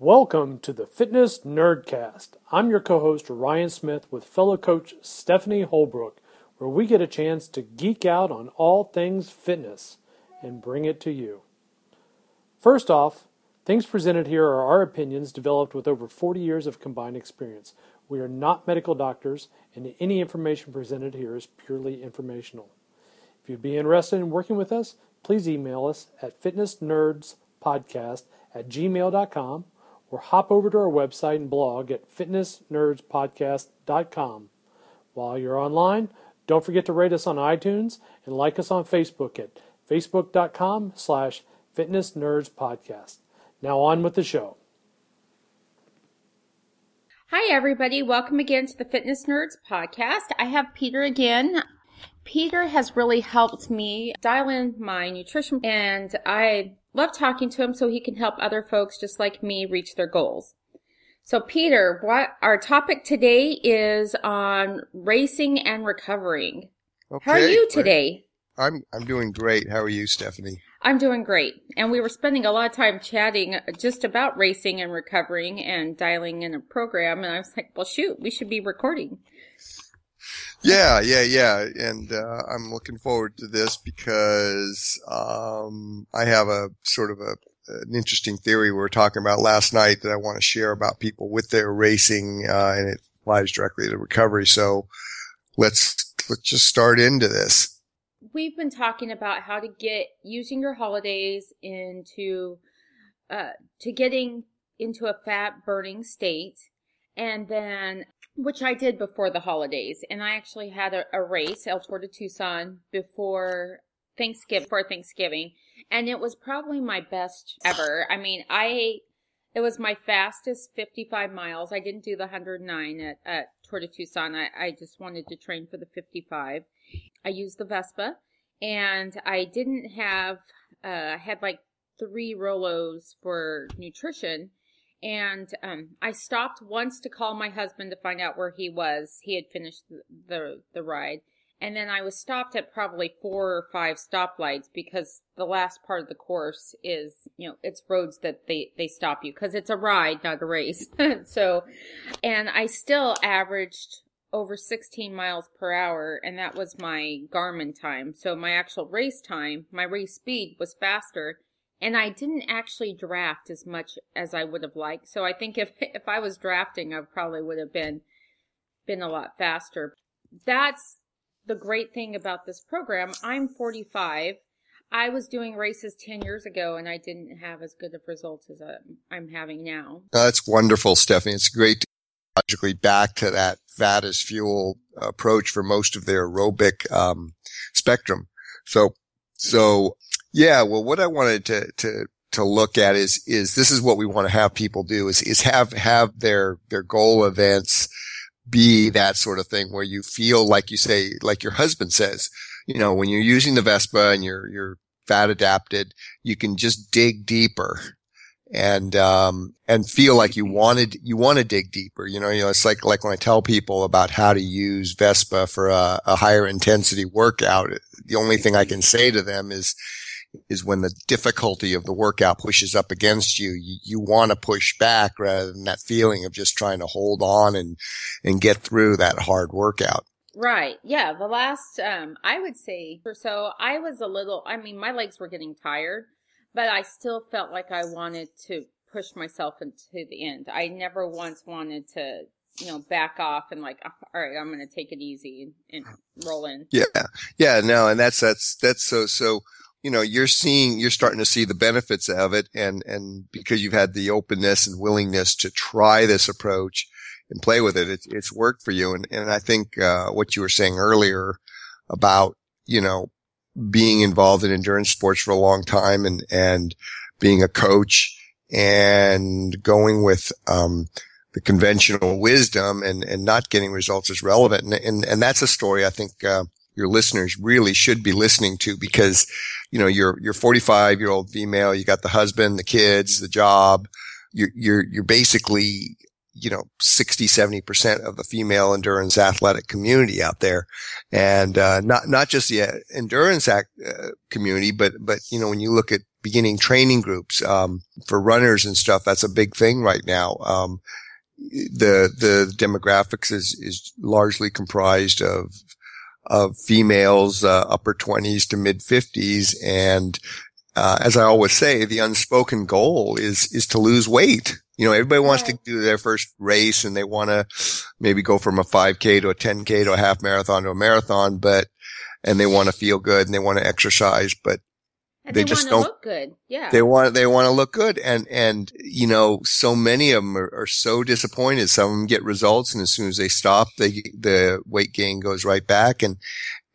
Welcome to the Fitness Nerdcast. I'm your co host, Ryan Smith, with fellow coach Stephanie Holbrook, where we get a chance to geek out on all things fitness and bring it to you. First off, things presented here are our opinions developed with over 40 years of combined experience. We are not medical doctors, and any information presented here is purely informational. If you'd be interested in working with us, please email us at fitnessnerdspodcast at gmail.com or hop over to our website and blog at fitnessnerdspodcast.com. While you're online, don't forget to rate us on iTunes and like us on Facebook at facebook.com slash fitnessnerdspodcast. Now on with the show. Hi, everybody. Welcome again to the Fitness Nerds podcast. I have Peter again. Peter has really helped me dial in my nutrition and I love talking to him so he can help other folks just like me reach their goals. So Peter, what our topic today is on racing and recovering. Okay. How are you today? I'm I'm doing great. How are you, Stephanie? I'm doing great. And we were spending a lot of time chatting just about racing and recovering and dialing in a program and I was like, well shoot, we should be recording. Yeah, yeah, yeah. And uh, I'm looking forward to this because um, I have a sort of a an interesting theory we were talking about last night that I want to share about people with their racing, uh, and it applies directly to recovery. So let's let's just start into this. We've been talking about how to get using your holidays into uh, to getting into a fat burning state, and then which I did before the holidays. And I actually had a, a race, El Tour de Tucson, before Thanksgiving, for Thanksgiving. And it was probably my best ever. I mean, I, it was my fastest 55 miles. I didn't do the 109 at, at Tour de Tucson. I, I just wanted to train for the 55. I used the Vespa and I didn't have, uh, I had like three Rolos for nutrition and um, I stopped once to call my husband to find out where he was. He had finished the, the, the ride, and then I was stopped at probably four or five stoplights because the last part of the course is, you know, it's roads that they they stop you because it's a ride, not a race. so, and I still averaged over 16 miles per hour, and that was my Garmin time. So my actual race time, my race speed was faster and I didn't actually draft as much as I would have liked. So I think if if I was drafting, I probably would have been been a lot faster. That's the great thing about this program. I'm 45. I was doing races 10 years ago and I didn't have as good of results as I'm having now. That's wonderful, Stephanie. It's great to logically back to that fat as fuel approach for most of their aerobic um, spectrum. So, so yeah, well, what I wanted to, to, to look at is, is this is what we want to have people do is, is have, have their, their goal events be that sort of thing where you feel like you say, like your husband says, you know, when you're using the Vespa and you're, you're fat adapted, you can just dig deeper and, um, and feel like you wanted, you want to dig deeper. You know, you know, it's like, like when I tell people about how to use Vespa for a, a higher intensity workout, the only thing I can say to them is, is when the difficulty of the workout pushes up against you, you, you want to push back rather than that feeling of just trying to hold on and, and get through that hard workout. Right. Yeah. The last, um, I would say or so, I was a little, I mean, my legs were getting tired, but I still felt like I wanted to push myself into the end. I never once wanted to, you know, back off and like, all right, I'm going to take it easy and, and roll in. Yeah. Yeah. No. And that's, that's, that's so, so, you know, you're seeing, you're starting to see the benefits of it. And, and because you've had the openness and willingness to try this approach and play with it, it's, it's worked for you. And, and I think, uh, what you were saying earlier about, you know, being involved in endurance sports for a long time and, and being a coach and going with, um, the conventional wisdom and, and not getting results is relevant. And, and, and that's a story I think, uh, your listeners really should be listening to because, you know, you're, you're 45 year old female. You got the husband, the kids, the job. You're, you're, you're basically, you know, 60, 70% of the female endurance athletic community out there. And, uh, not, not just the endurance act, uh, community, but, but, you know, when you look at beginning training groups, um, for runners and stuff. That's a big thing right now. Um, the, the demographics is, is largely comprised of, of females, uh, upper twenties to mid fifties. And, uh, as I always say, the unspoken goal is, is to lose weight. You know, everybody wants right. to do their first race and they want to maybe go from a 5K to a 10K to a half marathon to a marathon, but, and they want to feel good and they want to exercise, but and they, they just don't look good. Yeah. They want, they want to look good. And, and, you know, so many of them are, are, so disappointed. Some of them get results and as soon as they stop, they, the weight gain goes right back. And,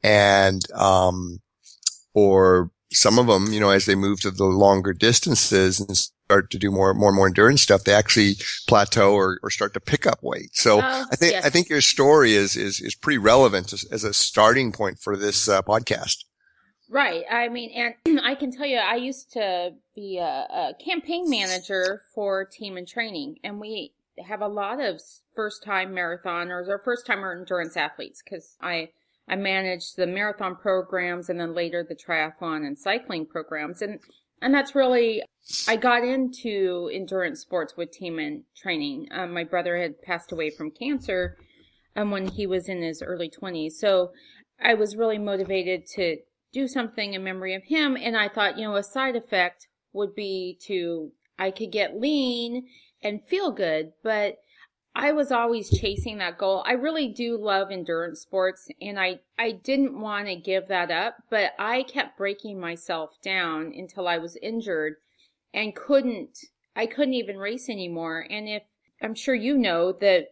and, um, or some of them, you know, as they move to the longer distances and start to do more, more and more endurance stuff, they actually plateau or, or start to pick up weight. So oh, I think, yes. I think your story is, is, is pretty relevant as, as a starting point for this uh, podcast. Right. I mean, and I can tell you, I used to be a, a campaign manager for Team in Training, and we have a lot of first time marathoners or first time endurance athletes because I I managed the marathon programs and then later the triathlon and cycling programs and and that's really I got into endurance sports with Team in Training. Um, my brother had passed away from cancer um, when he was in his early 20s, so I was really motivated to do something in memory of him. And I thought, you know, a side effect would be to, I could get lean and feel good, but I was always chasing that goal. I really do love endurance sports and I, I didn't want to give that up, but I kept breaking myself down until I was injured and couldn't, I couldn't even race anymore. And if, I'm sure you know that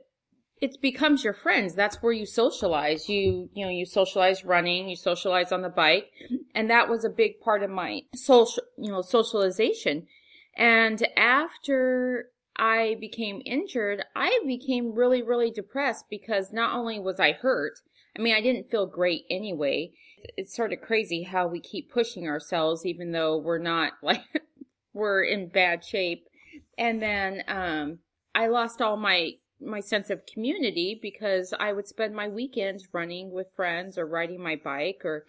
it becomes your friends. That's where you socialize. You, you know, you socialize running, you socialize on the bike. And that was a big part of my social, you know, socialization. And after I became injured, I became really, really depressed because not only was I hurt, I mean, I didn't feel great anyway. It's sort of crazy how we keep pushing ourselves even though we're not like, we're in bad shape. And then, um, I lost all my my sense of community because I would spend my weekends running with friends or riding my bike or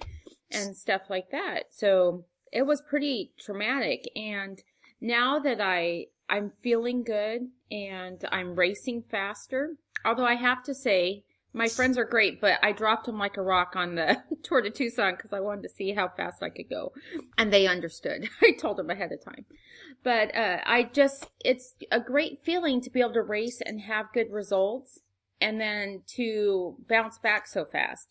and stuff like that. So it was pretty traumatic and now that I I'm feeling good and I'm racing faster, although I have to say my friends are great, but I dropped them like a rock on the Tour de Tucson because I wanted to see how fast I could go. And they understood. I told them ahead of time. But uh, I just, it's a great feeling to be able to race and have good results and then to bounce back so fast.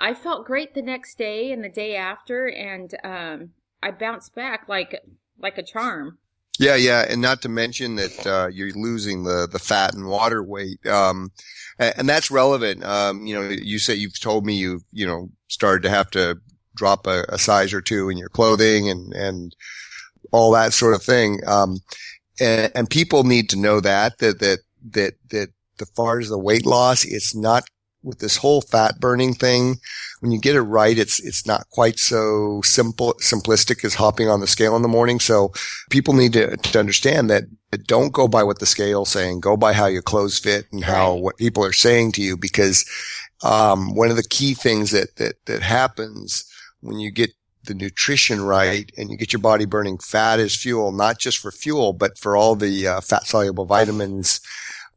I felt great the next day and the day after, and um, I bounced back like like a charm. Yeah, yeah, and not to mention that uh, you're losing the the fat and water weight, um, and that's relevant. Um, you know, you say you've told me you've you know started to have to drop a, a size or two in your clothing and and all that sort of thing. Um, and, and people need to know that that that that that far as the weight loss, it's not with this whole fat burning thing, when you get it right, it's, it's not quite so simple, simplistic as hopping on the scale in the morning. So people need to, to understand that don't go by what the scale's saying. Go by how your clothes fit and how right. what people are saying to you because, um, one of the key things that, that, that happens when you get the nutrition right and you get your body burning fat as fuel, not just for fuel, but for all the uh, fat soluble vitamins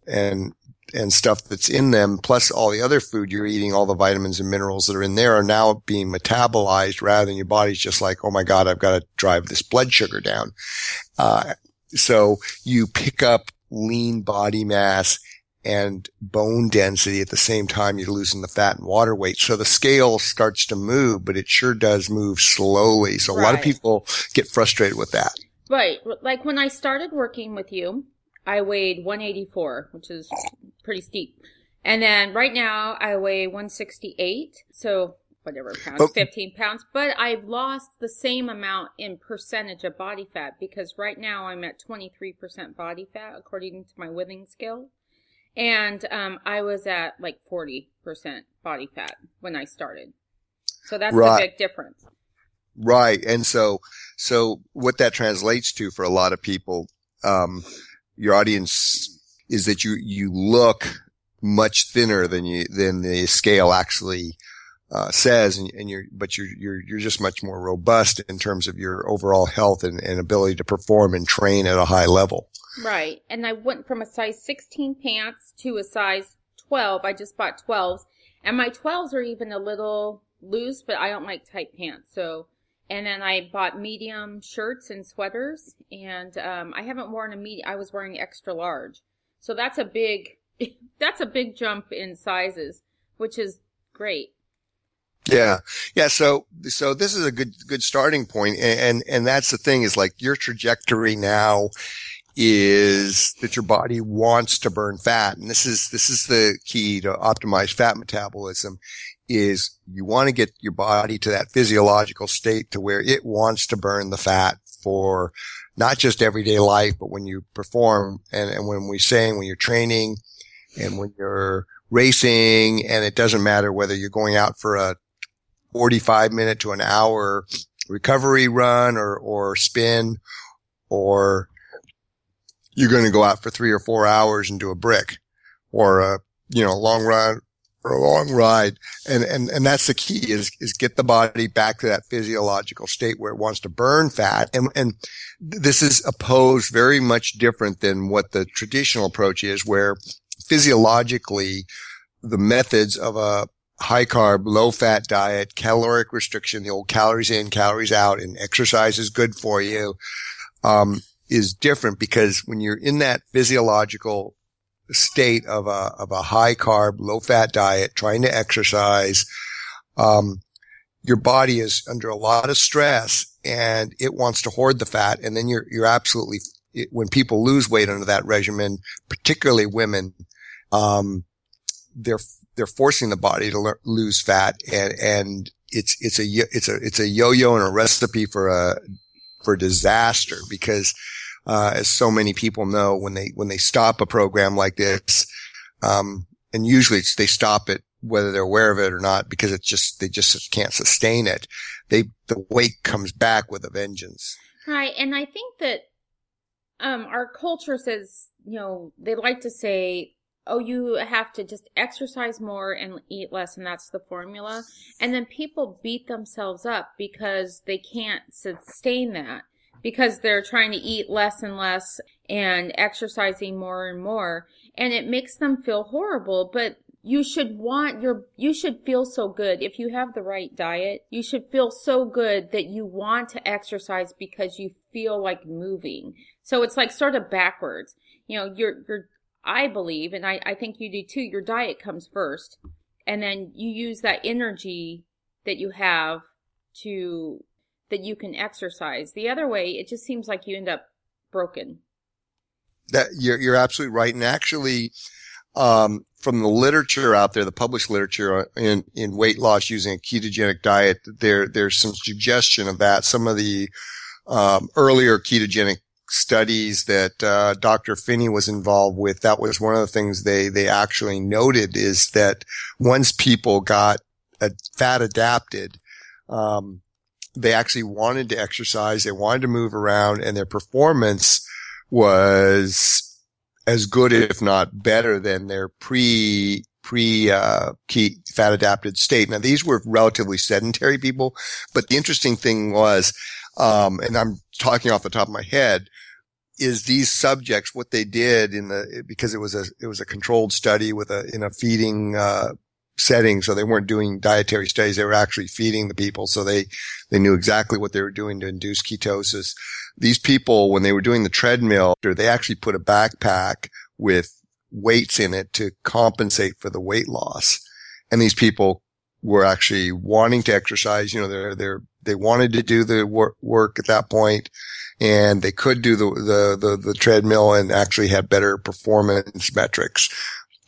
and and stuff that's in them, plus all the other food you're eating, all the vitamins and minerals that are in there are now being metabolized rather than your body's just like, oh my God, I've got to drive this blood sugar down. Uh, so you pick up lean body mass and bone density at the same time you're losing the fat and water weight. So the scale starts to move, but it sure does move slowly. So right. a lot of people get frustrated with that. Right. Like when I started working with you, I weighed 184, which is pretty steep. And then right now I weigh 168. So whatever pounds, but, 15 pounds, but I've lost the same amount in percentage of body fat because right now I'm at 23% body fat according to my Withings scale. And um, I was at like 40% body fat when I started. So that's right. the big difference. Right. And so, so what that translates to for a lot of people, um, your audience is that you, you look much thinner than you, than the scale actually, uh, says, and, and, you're, but you're, you're, you're just much more robust in terms of your overall health and, and ability to perform and train at a high level. Right. And I went from a size 16 pants to a size 12. I just bought 12s and my 12s are even a little loose, but I don't like tight pants. So, and then I bought medium shirts and sweaters and, um, I haven't worn a medium. I was wearing extra large. So that's a big, that's a big jump in sizes, which is great. Yeah. Yeah. So, so this is a good, good starting point. And, and, and that's the thing is like your trajectory now is that your body wants to burn fat. And this is, this is the key to optimize fat metabolism is you want to get your body to that physiological state to where it wants to burn the fat for not just everyday life, but when you perform and, and when we saying when you're training and when you're racing and it doesn't matter whether you're going out for a 45 minute to an hour recovery run or, or spin or you're going to go out for three or four hours and do a brick or a, you know, long run or a long ride. And, and, and that's the key is, is get the body back to that physiological state where it wants to burn fat. And, and this is opposed very much different than what the traditional approach is where physiologically the methods of a high carb, low fat diet, caloric restriction, the old calories in, calories out, and exercise is good for you, um, is different because when you're in that physiological state of a, of a high carb, low fat diet, trying to exercise, um, your body is under a lot of stress and it wants to hoard the fat. And then you're, you're absolutely, when people lose weight under that regimen, particularly women, um, they're they're forcing the body to le- lose fat and, and it's, it's a, it's a, it's a yo-yo and a recipe for a, for disaster because, uh, as so many people know, when they, when they stop a program like this, um, and usually they stop it whether they're aware of it or not because it's just, they just can't sustain it. They, the weight comes back with a vengeance. Right. And I think that, um, our culture says, you know, they like to say oh, you have to just exercise more and eat less, and that's the formula. And then people beat themselves up because they can't sustain that because they're trying to eat less and less and exercising more and more. And it makes them feel horrible, but you should want your, you should feel so good. If you have the right diet, you should feel so good that you want to exercise because you feel like moving. So it's like sort of backwards. You know, you're, you're I believe, and I, I think you do too, your diet comes first. And then you use that energy that you have to, that you can exercise. The other way, it just seems like you end up broken. That you're, you're absolutely right. And actually, um, from the literature out there, the published literature in, in weight loss using a ketogenic diet, there, there's some suggestion of that. Some of the, um, earlier ketogenic studies that uh, Dr. Phinney was involved with, that was one of the things they they actually noted is that once people got fat adapted, um, they actually wanted to exercise, they wanted to move around, and their performance was as good, if not better, than their pre pre uh, key fat adapted state. Now these were relatively sedentary people, but the interesting thing was, um, and I'm talking off the top of my head, is these subjects what they did in the because it was a it was a controlled study with a in a feeding uh, setting, so they weren't doing dietary studies. They were actually feeding the people, so they they knew exactly what they were doing to induce ketosis. These people, when they were doing the treadmill, they actually put a backpack with weights in it to compensate for the weight loss. And these people were actually wanting to exercise. You know, they're, they're, they wanted to do the work, work at that point and they could do the, the, the, the treadmill and actually have better performance metrics.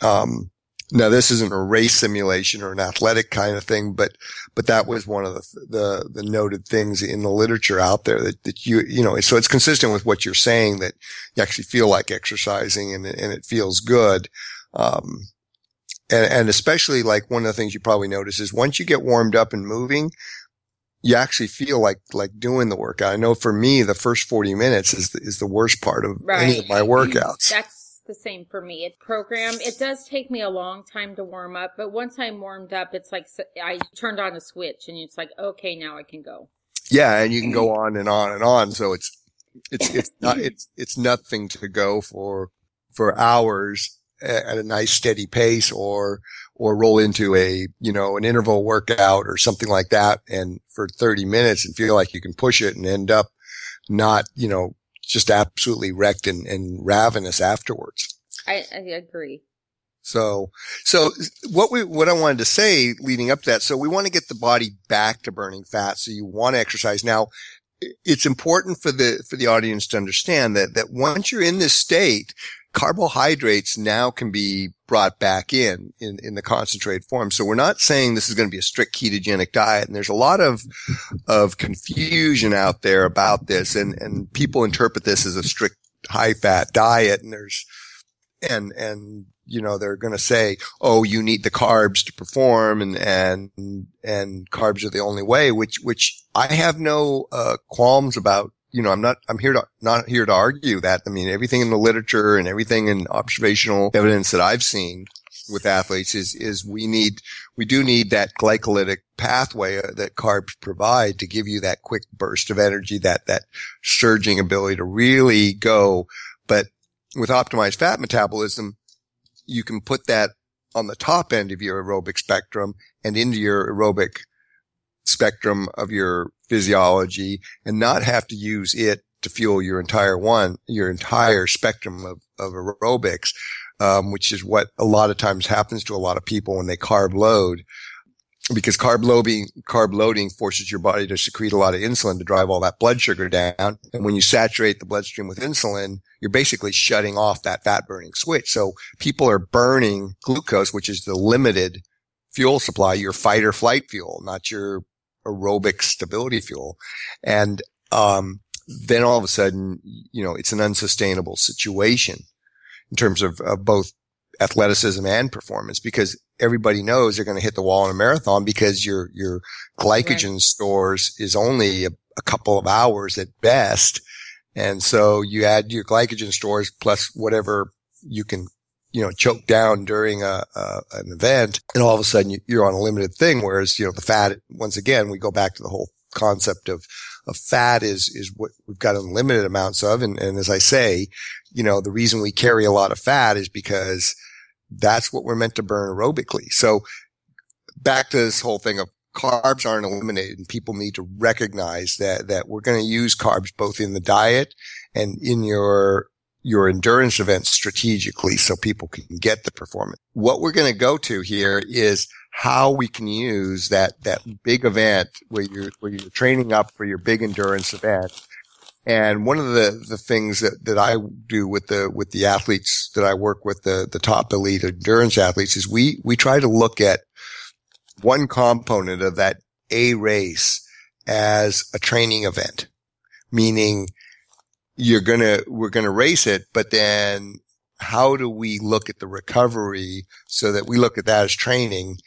Um, now this isn't a race simulation or an athletic kind of thing, but, but that was one of the, the, the noted things in the literature out there that, that you, you know, so it's consistent with what you're saying that you actually feel like exercising and, and it feels good. Um, and, and especially like one of the things you probably notice is once you get warmed up and moving, you actually feel like like doing the workout. I know for me, the first forty minutes is the, is the worst part of right. any of my workouts. That's the same for me. It program. It does take me a long time to warm up, but once I'm warmed up, it's like I turned on a switch, and it's like, okay, now I can go. Yeah, and you can go mm-hmm. on and on and on. So it's it's it's not it's it's nothing to go for for hours at a nice steady pace, or or roll into a you know an interval workout or something like that, and for 30 minutes and feel like you can push it and end up not you know just absolutely wrecked and, and ravenous afterwards. I, I agree. So, so what we, what I wanted to say leading up to that, so we want to get the body back to burning fat. So you want to exercise. Now, it's important for the, for the audience to understand that, that once you're in this state, carbohydrates now can be brought back in, in, in the concentrated form. So we're not saying this is going to be a strict ketogenic diet. And there's a lot of, of confusion out there about this and, and people interpret this as a strict high fat diet. And there's, and, and, you know, they're going to say, Oh, you need the carbs to perform and, and, and carbs are the only way, which, which I have no, uh, qualms about you know, I'm not, I'm here to, not here to argue that. I mean, everything in the literature and everything in observational evidence that I've seen with athletes is, is we need, we do need that glycolytic pathway uh, that carbs provide to give you that quick burst of energy, that, that surging ability to really go. But with optimized fat metabolism, you can put that on the top end of your aerobic spectrum and into your aerobic spectrum of your physiology and not have to use it to fuel your entire one, your entire spectrum of, of aerobics, um, which is what a lot of times happens to a lot of people when they carb load. Because carb loading, carb loading forces your body to secrete a lot of insulin to drive all that blood sugar down. And when you saturate the bloodstream with insulin, you're basically shutting off that fat burning switch. So people are burning glucose, which is the limited fuel supply, your fight or flight fuel, not your aerobic stability fuel. And, um, then all of a sudden, you know, it's an unsustainable situation in terms of, of both athleticism and performance because everybody knows they're going to hit the wall in a marathon because your, your glycogen right. stores is only a, a couple of hours at best. And so you add your glycogen stores plus whatever you can you know, choke down during a, a, an event and all of a sudden you're on a limited thing. Whereas, you know, the fat, once again, we go back to the whole concept of, of fat is, is what we've got unlimited amounts of. And, and as I say, you know, the reason we carry a lot of fat is because that's what we're meant to burn aerobically. So back to this whole thing of carbs aren't eliminated and people need to recognize that, that we're going to use carbs both in the diet and in your your endurance events strategically so people can get the performance. What we're going to go to here is how we can use that, that big event where you're, where you're training up for your big endurance event. And one of the, the things that, that I do with the, with the athletes that I work with, the, the top elite endurance athletes is we, we try to look at one component of that A race as a training event, meaning you're gonna, we're gonna race it, but then how do we look at the recovery so that we look at that as training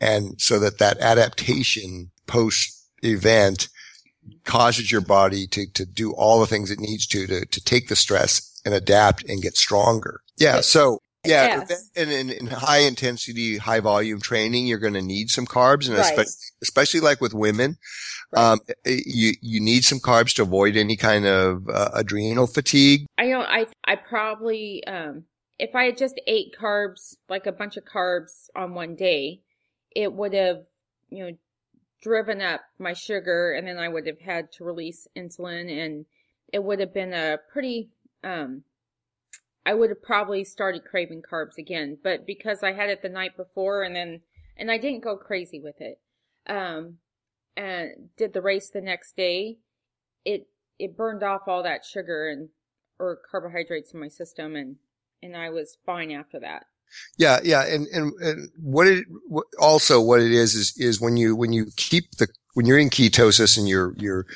and so that that adaptation post event causes your body to, to do all the things it needs to, to, to take the stress and adapt and get stronger. Yeah. So yeah. Yes. And in, in, high intensity, high volume training, you're going to need some carbs and right. especially, especially like with women, um, eh, you you need some carbs to avoid any kind of uh, adrenal fatigue. I know. I I probably um, if I had just ate carbs like a bunch of carbs on one day, it would have you know driven up my sugar, and then I would have had to release insulin, and it would have been a pretty um, I would have probably started craving carbs again. But because I had it the night before, and then and I didn't go crazy with it. Um, and did the race the next day, it it burned off all that sugar and or carbohydrates in my system, and and I was fine after that. Yeah, yeah, and and, and what it also what it is is is when you when you keep the when you're in ketosis and you're you're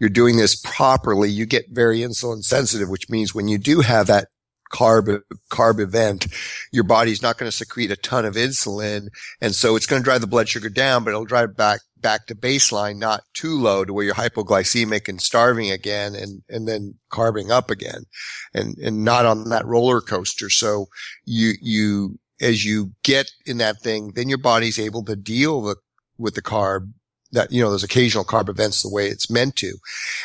you're doing this properly, you get very insulin sensitive, which means when you do have that carb, carb event, your body's not going to secrete a ton of insulin. And so it's going to drive the blood sugar down, but it'll drive back, back to baseline, not too low to where you're hypoglycemic and starving again and, and then carbing up again and, and not on that roller coaster. So you, you, as you get in that thing, then your body's able to deal with, with the carb that, you know, those occasional carb events the way it's meant to.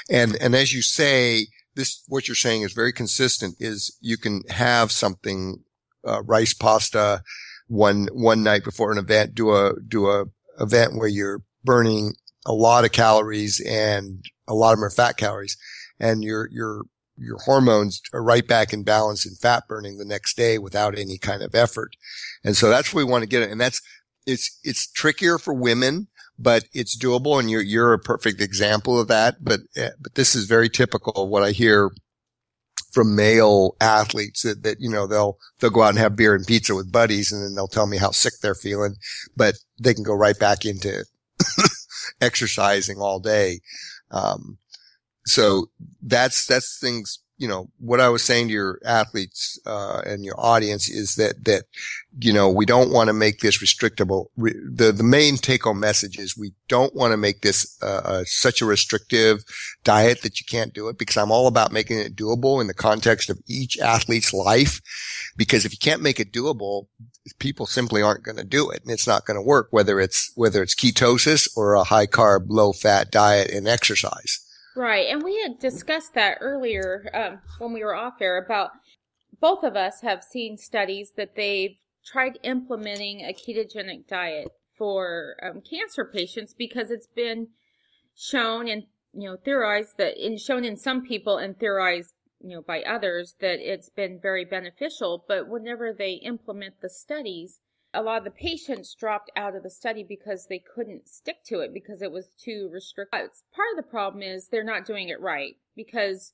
And, and as you say, this, what you're saying is very consistent is you can have something, uh, rice pasta one, one night before an event, do a, do a event where you're burning a lot of calories and a lot of them are fat calories and your, your, your hormones are right back in balance in fat burning the next day without any kind of effort. And so that's what we want to get. And that's, it's, it's trickier for women but it's doable. And you're, you're a perfect example of that. But, eh, but this is very typical of what I hear from male athletes that, that, you know, they'll, they'll go out and have beer and pizza with buddies and then they'll tell me how sick they're feeling, but they can go right back into exercising all day. Um, so that's, that's things you know, what I was saying to your athletes, uh, and your audience is that, that, you know, we don't want to make this restrictable. the, the main take home message is we don't want to make this, uh, uh, such a restrictive diet that you can't do it because I'm all about making it doable in the context of each athlete's life. Because if you can't make it doable, people simply aren't going to do it and it's not going to work, whether it's, whether it's ketosis or a high carb, low fat diet and exercise. Right. And we had discussed that earlier um, when we were off air about both of us have seen studies that they've tried implementing a ketogenic diet for um, cancer patients because it's been shown and you know theorized that in shown in some people and theorized you know by others that it's been very beneficial but whenever they implement the studies a lot of the patients dropped out of the study because they couldn't stick to it because it was too restrictive. Part of the problem is they're not doing it right because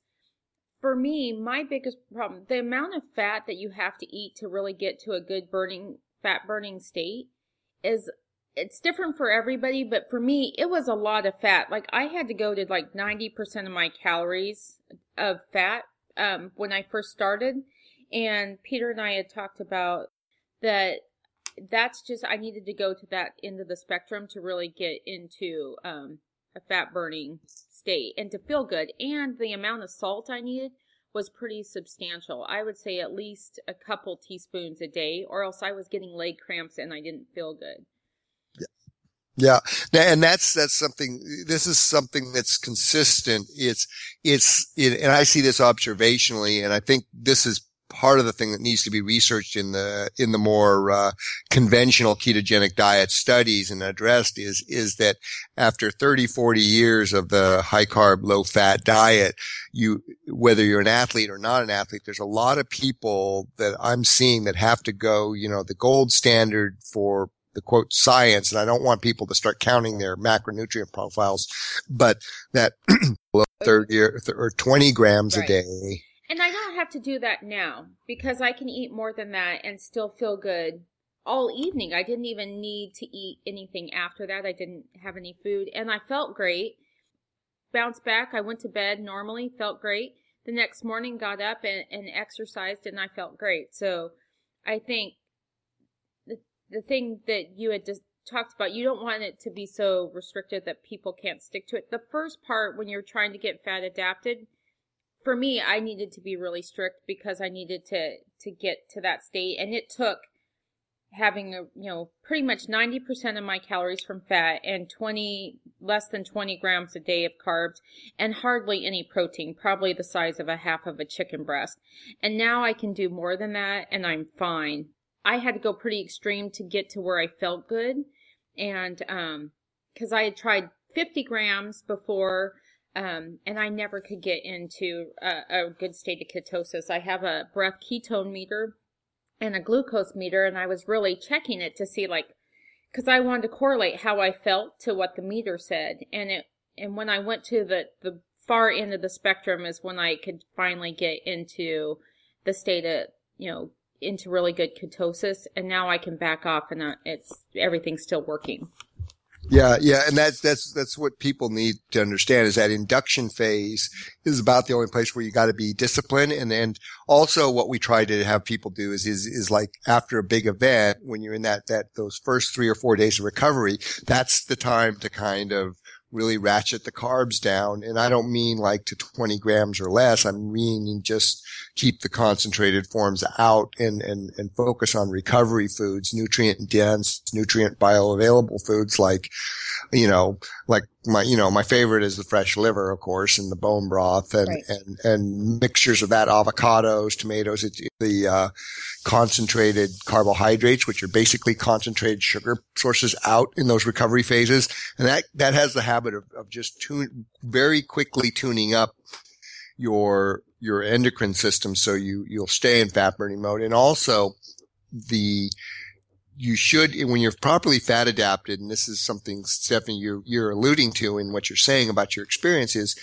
for me, my biggest problem, the amount of fat that you have to eat to really get to a good burning, fat burning state is, it's different for everybody, but for me, it was a lot of fat. Like I had to go to like 90% of my calories of fat, um, when I first started. And Peter and I had talked about that that's just I needed to go to that end of the spectrum to really get into um, a fat burning state and to feel good. And the amount of salt I needed was pretty substantial. I would say at least a couple teaspoons a day, or else I was getting leg cramps and I didn't feel good. Yeah. yeah. And that's, that's something, this is something that's consistent. It's, it's, it, and I see this observationally, and I think this is part of the thing that needs to be researched in the in the more uh, conventional ketogenic diet studies and addressed is is that after 30 40 years of the high carb low fat diet you whether you're an athlete or not an athlete there's a lot of people that I'm seeing that have to go you know the gold standard for the quote science and I don't want people to start counting their macronutrient profiles but that 30 or 20 grams right. a day and I don't have to do that now because I can eat more than that and still feel good all evening. I didn't even need to eat anything after that. I didn't have any food and I felt great. Bounced back. I went to bed normally, felt great. The next morning got up and, and exercised and I felt great. So I think the, the thing that you had just talked about, you don't want it to be so restricted that people can't stick to it. The first part when you're trying to get fat adapted, for me, I needed to be really strict because I needed to to get to that state, and it took having a you know pretty much 90% of my calories from fat and 20 less than 20 grams a day of carbs and hardly any protein probably the size of a half of a chicken breast. And now i can do more than that and i'm fine. I had to go pretty extreme to get to where i felt good. And um because i had tried 50 grams before um, and I never could get into a, a good state of ketosis. I have a breath ketone meter and a glucose meter, and I was really checking it to see like, because I wanted to correlate how I felt to what the meter said, and it and when I went to the the far end of the spectrum is when I could finally get into the state of you know into really good ketosis, and now I can back off, and uh, it's everything's still working. Yeah, yeah, and that's that's that's what people need to understand is that induction phase is about the only place where you got to be disciplined, and and also what we try to have people do is is is like after a big event when you're in that that those first three or four days of recovery, that's the time to kind of really ratchet the carbs down. And I don't mean like to 20 grams or less. I'm meaning just keep the concentrated forms out and, and, and focus on recovery foods, nutrient dense, nutrient bioavailable foods like, you know, like my, you know, my favorite is the fresh liver, of course, and the bone broth and, right. and, and mixtures of that, avocados, tomatoes, the, uh, concentrated carbohydrates, which are basically concentrated sugar sources out in those recovery phases. And that, that has the habit of, of just tune, very quickly tuning up your, your endocrine system. So you, you'll stay in fat burning mode. And also the, you should, when you're properly fat adapted, and this is something, Stephanie, you're, you're alluding to in what you're saying about your experience is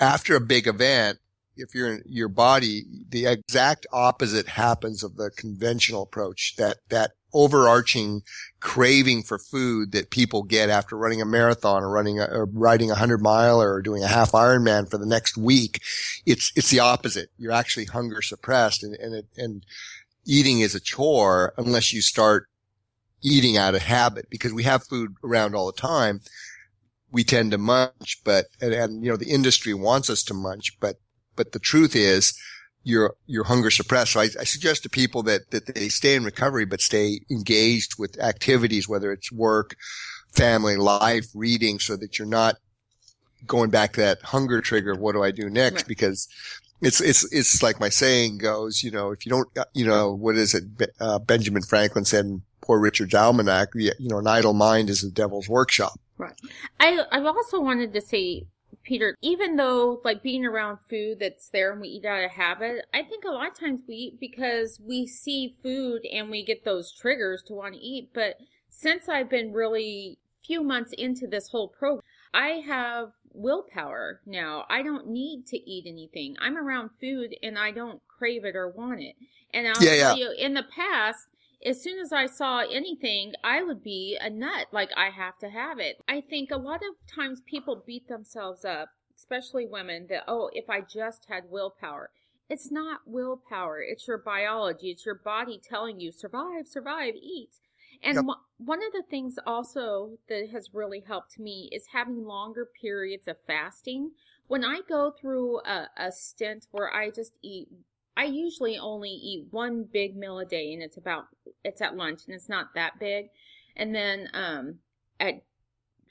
after a big event, if you're in your body, the exact opposite happens of the conventional approach, that, that overarching craving for food that people get after running a marathon or running a, or riding a hundred mile or doing a half Ironman for the next week. It's, it's the opposite. You're actually hunger suppressed and, and, it, and eating is a chore unless you start eating out of habit because we have food around all the time. We tend to munch, but, and, and, you know, the industry wants us to munch, but, but the truth is you're, you're hunger suppressed. So I, I suggest to people that, that they stay in recovery, but stay engaged with activities, whether it's work, family, life, reading, so that you're not going back to that hunger trigger of what do I do next? Right. Because it's, it's, it's like my saying goes, you know, if you don't, you know, what is it? Uh, Benjamin Franklin said, poor Richard's almanac, you know, an idle mind is the devil's workshop. Right. I, I also wanted to say, Peter, even though like being around food that's there and we eat out of habit, I think a lot of times we eat because we see food and we get those triggers to want to eat. But since I've been really few months into this whole program, I have willpower now. I don't need to eat anything. I'm around food and I don't crave it or want it. And I'll yeah, tell yeah. you, in the past, as soon as I saw anything, I would be a nut. Like, I have to have it. I think a lot of times people beat themselves up, especially women, that, oh, if I just had willpower. It's not willpower. It's your biology. It's your body telling you, survive, survive, eat. And yep. one of the things also that has really helped me is having longer periods of fasting. When I go through a, a stint where I just eat I usually only eat one big meal a day and it's about it's at lunch and it's not that big. And then um at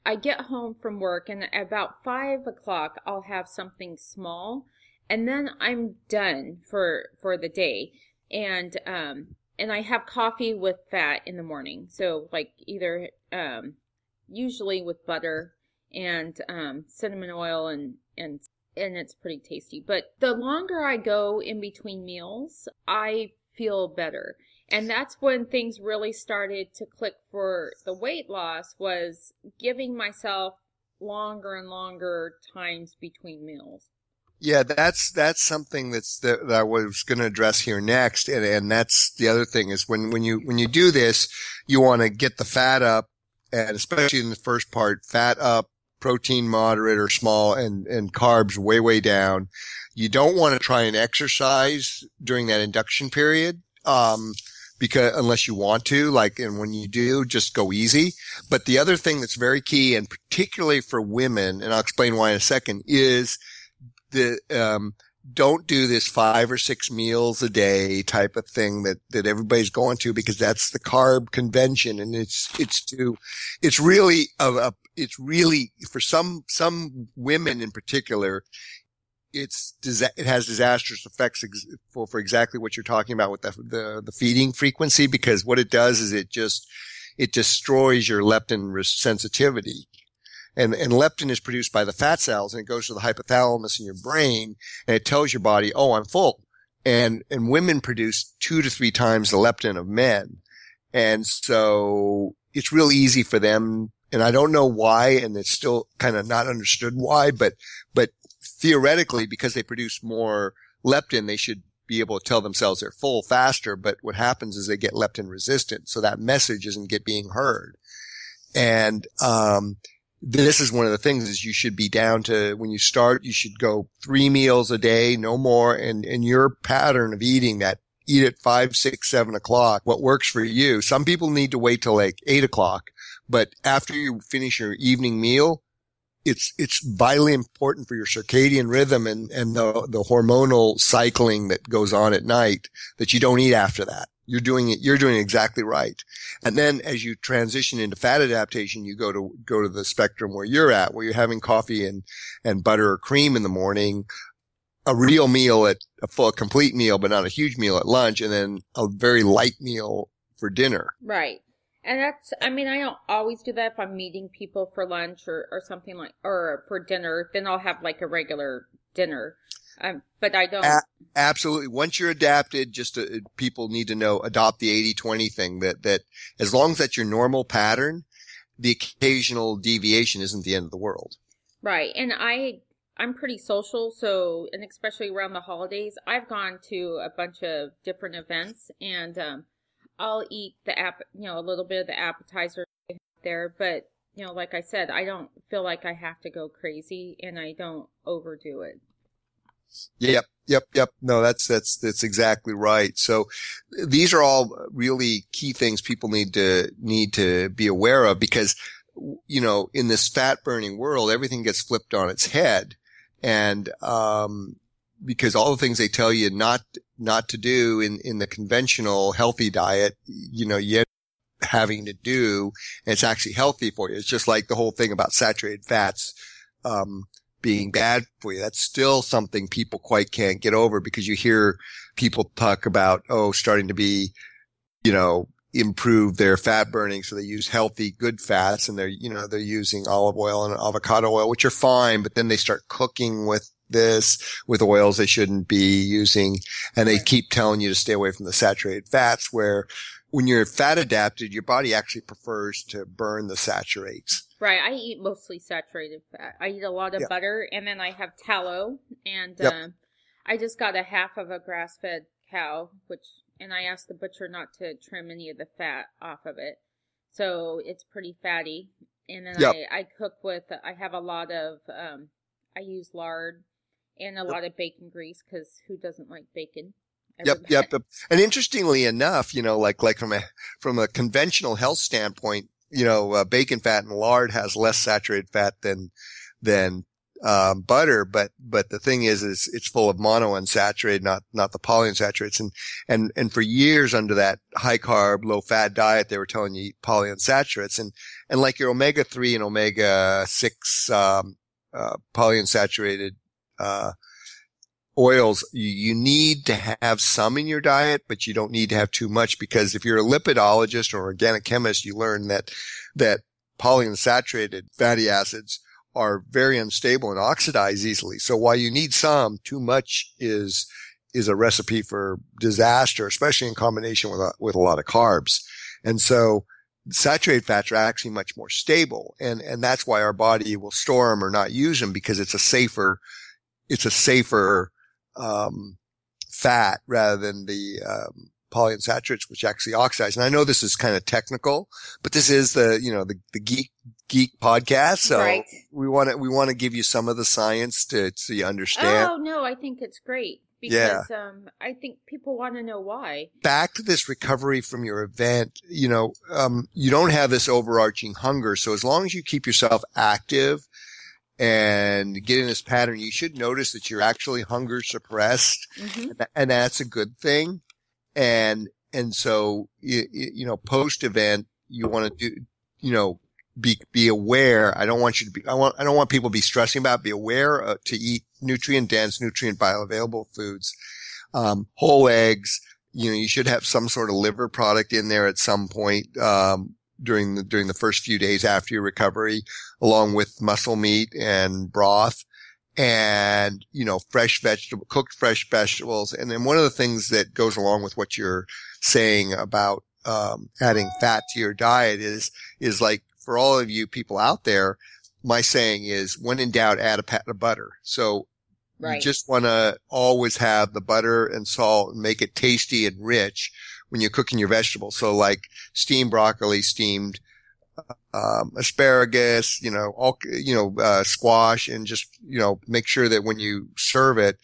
I get home from work and about five o'clock I'll have something small and then I'm done for for the day. And um and I have coffee with fat in the morning. So like either um usually with butter and um cinnamon oil and and and it's pretty tasty. But the longer I go in between meals, I feel better. And that's when things really started to click for the weight loss was giving myself longer and longer times between meals. Yeah, that's that's something that's that, that I was going to address here next, and and that's the other thing is when when you when you do this, you want to get the fat up, and especially in the first part, fat up, protein moderate or small and, and carbs way, way down. You don't want to try and exercise during that induction period. Um, because unless you want to, like, and when you do, just go easy. But the other thing that's very key and particularly for women, and I'll explain why in a second, is the, um, don't do this five or six meals a day type of thing that, that everybody's going to because that's the carb convention. And it's, it's to, it's really a, a it's really for some some women in particular it's it has disastrous effects for for exactly what you're talking about with the, the the feeding frequency because what it does is it just it destroys your leptin sensitivity and and leptin is produced by the fat cells and it goes to the hypothalamus in your brain and it tells your body oh i'm full and and women produce two to three times the leptin of men and so it's real easy for them and I don't know why, and it's still kind of not understood why, but, but theoretically, because they produce more leptin, they should be able to tell themselves they're full faster. But what happens is they get leptin resistant. So that message isn't get being heard. And, um, this is one of the things is you should be down to when you start, you should go three meals a day, no more. And, and your pattern of eating that eat at five, six, seven o'clock, what works for you. Some people need to wait till like eight o'clock, but after you finish your evening meal, it's, it's vitally important for your circadian rhythm and, and the, the hormonal cycling that goes on at night that you don't eat after that. You're doing it, you're doing it exactly right. And then as you transition into fat adaptation, you go to, go to the spectrum where you're at, where you're having coffee and, and butter or cream in the morning, a real meal at a full, complete meal, but not a huge meal at lunch, and then a very light meal for dinner. Right. And that's, I mean, I don't always do that if I'm meeting people for lunch or, or something like, or for dinner, then I'll have like a regular dinner. Um, but I don't. A- absolutely. Once you're adapted, just uh, people need to know, adopt the 80-20 thing that, that as long as that's your normal pattern, the occasional deviation isn't the end of the world. Right. And I, I'm pretty social. So, and especially around the holidays, I've gone to a bunch of different events and, um, I'll eat the app, you know, a little bit of the appetizer there, but you know, like I said, I don't feel like I have to go crazy and I don't overdo it. Yep, yep, yep. No, that's that's that's exactly right. So these are all really key things people need to need to be aware of because you know, in this fat burning world, everything gets flipped on its head. And um, because all the things they tell you not not to do in in the conventional healthy diet, you know, you having to do, and it's actually healthy for you. It's just like the whole thing about saturated fats um, being bad for you. That's still something people quite can't get over because you hear people talk about oh, starting to be, you know, improve their fat burning. So they use healthy, good fats and they're, you know, they're using olive oil and avocado oil, which are fine, but then they start cooking with this with oils they shouldn't be using. And they keep telling you to stay away from the saturated fats where when you're fat adapted, your body actually prefers to burn the saturates. Right. I eat mostly saturated fat. I eat a lot of yep. butter and then I have tallow and, yep. uh, I just got a half of a grass fed cow, which, and I asked the butcher not to trim any of the fat off of it. So it's pretty fatty. And then yep. I, I cook with, I have a lot of, um, I use lard and a yep. lot of bacon grease because who doesn't like bacon? Yep, yep, yep. And interestingly enough, you know, like like from a from a conventional health standpoint, you know, uh, bacon fat and lard has less saturated fat than than um, butter, but but the thing is, is it's full of monounsaturated, not not the polyunsaturates. And and and for years under that high carb, low fat diet, they were telling you eat polyunsaturates, and and like your omega three and omega six um, uh, polyunsaturated uh, oils, you, need to have some in your diet, but you don't need to have too much because if you're a lipidologist or organic chemist, you learn that, that polyunsaturated fatty acids are very unstable and oxidize easily. So while you need some, too much is, is a recipe for disaster, especially in combination with a, with a lot of carbs. And so saturated fats are actually much more stable. And, and that's why our body will store them or not use them because it's a safer it's a safer um, fat rather than the um, polyunsaturates, which actually oxidize. And I know this is kind of technical, but this is the you know the the geek geek podcast, so right. we want to we want to give you some of the science to so you understand. Oh no, I think it's great because yeah. um, I think people want to know why. Back to this recovery from your event, you know, um, you don't have this overarching hunger. So as long as you keep yourself active and get in this pattern, you should notice that you're actually hunger suppressed, mm-hmm. and that's a good thing. And and so you, you know, post event, you want to do, you know, be be aware. I don't want you to be. I want. I don't want people to be stressing about. Be aware uh, to eat nutrient dense, nutrient bioavailable foods, um, whole eggs. You know, you should have some sort of liver product in there at some point. Um, during the during the first few days after your recovery, along with muscle meat and broth and you know fresh vegetable cooked fresh vegetables and then one of the things that goes along with what you're saying about um, adding fat to your diet is is like for all of you people out there my saying is when in doubt add a pat of butter so right. you just want to always have the butter and salt and make it tasty and rich when you're cooking your vegetables. So like steamed broccoli, steamed um, asparagus, you know, all, you know, uh, squash and just, you know, make sure that when you serve it,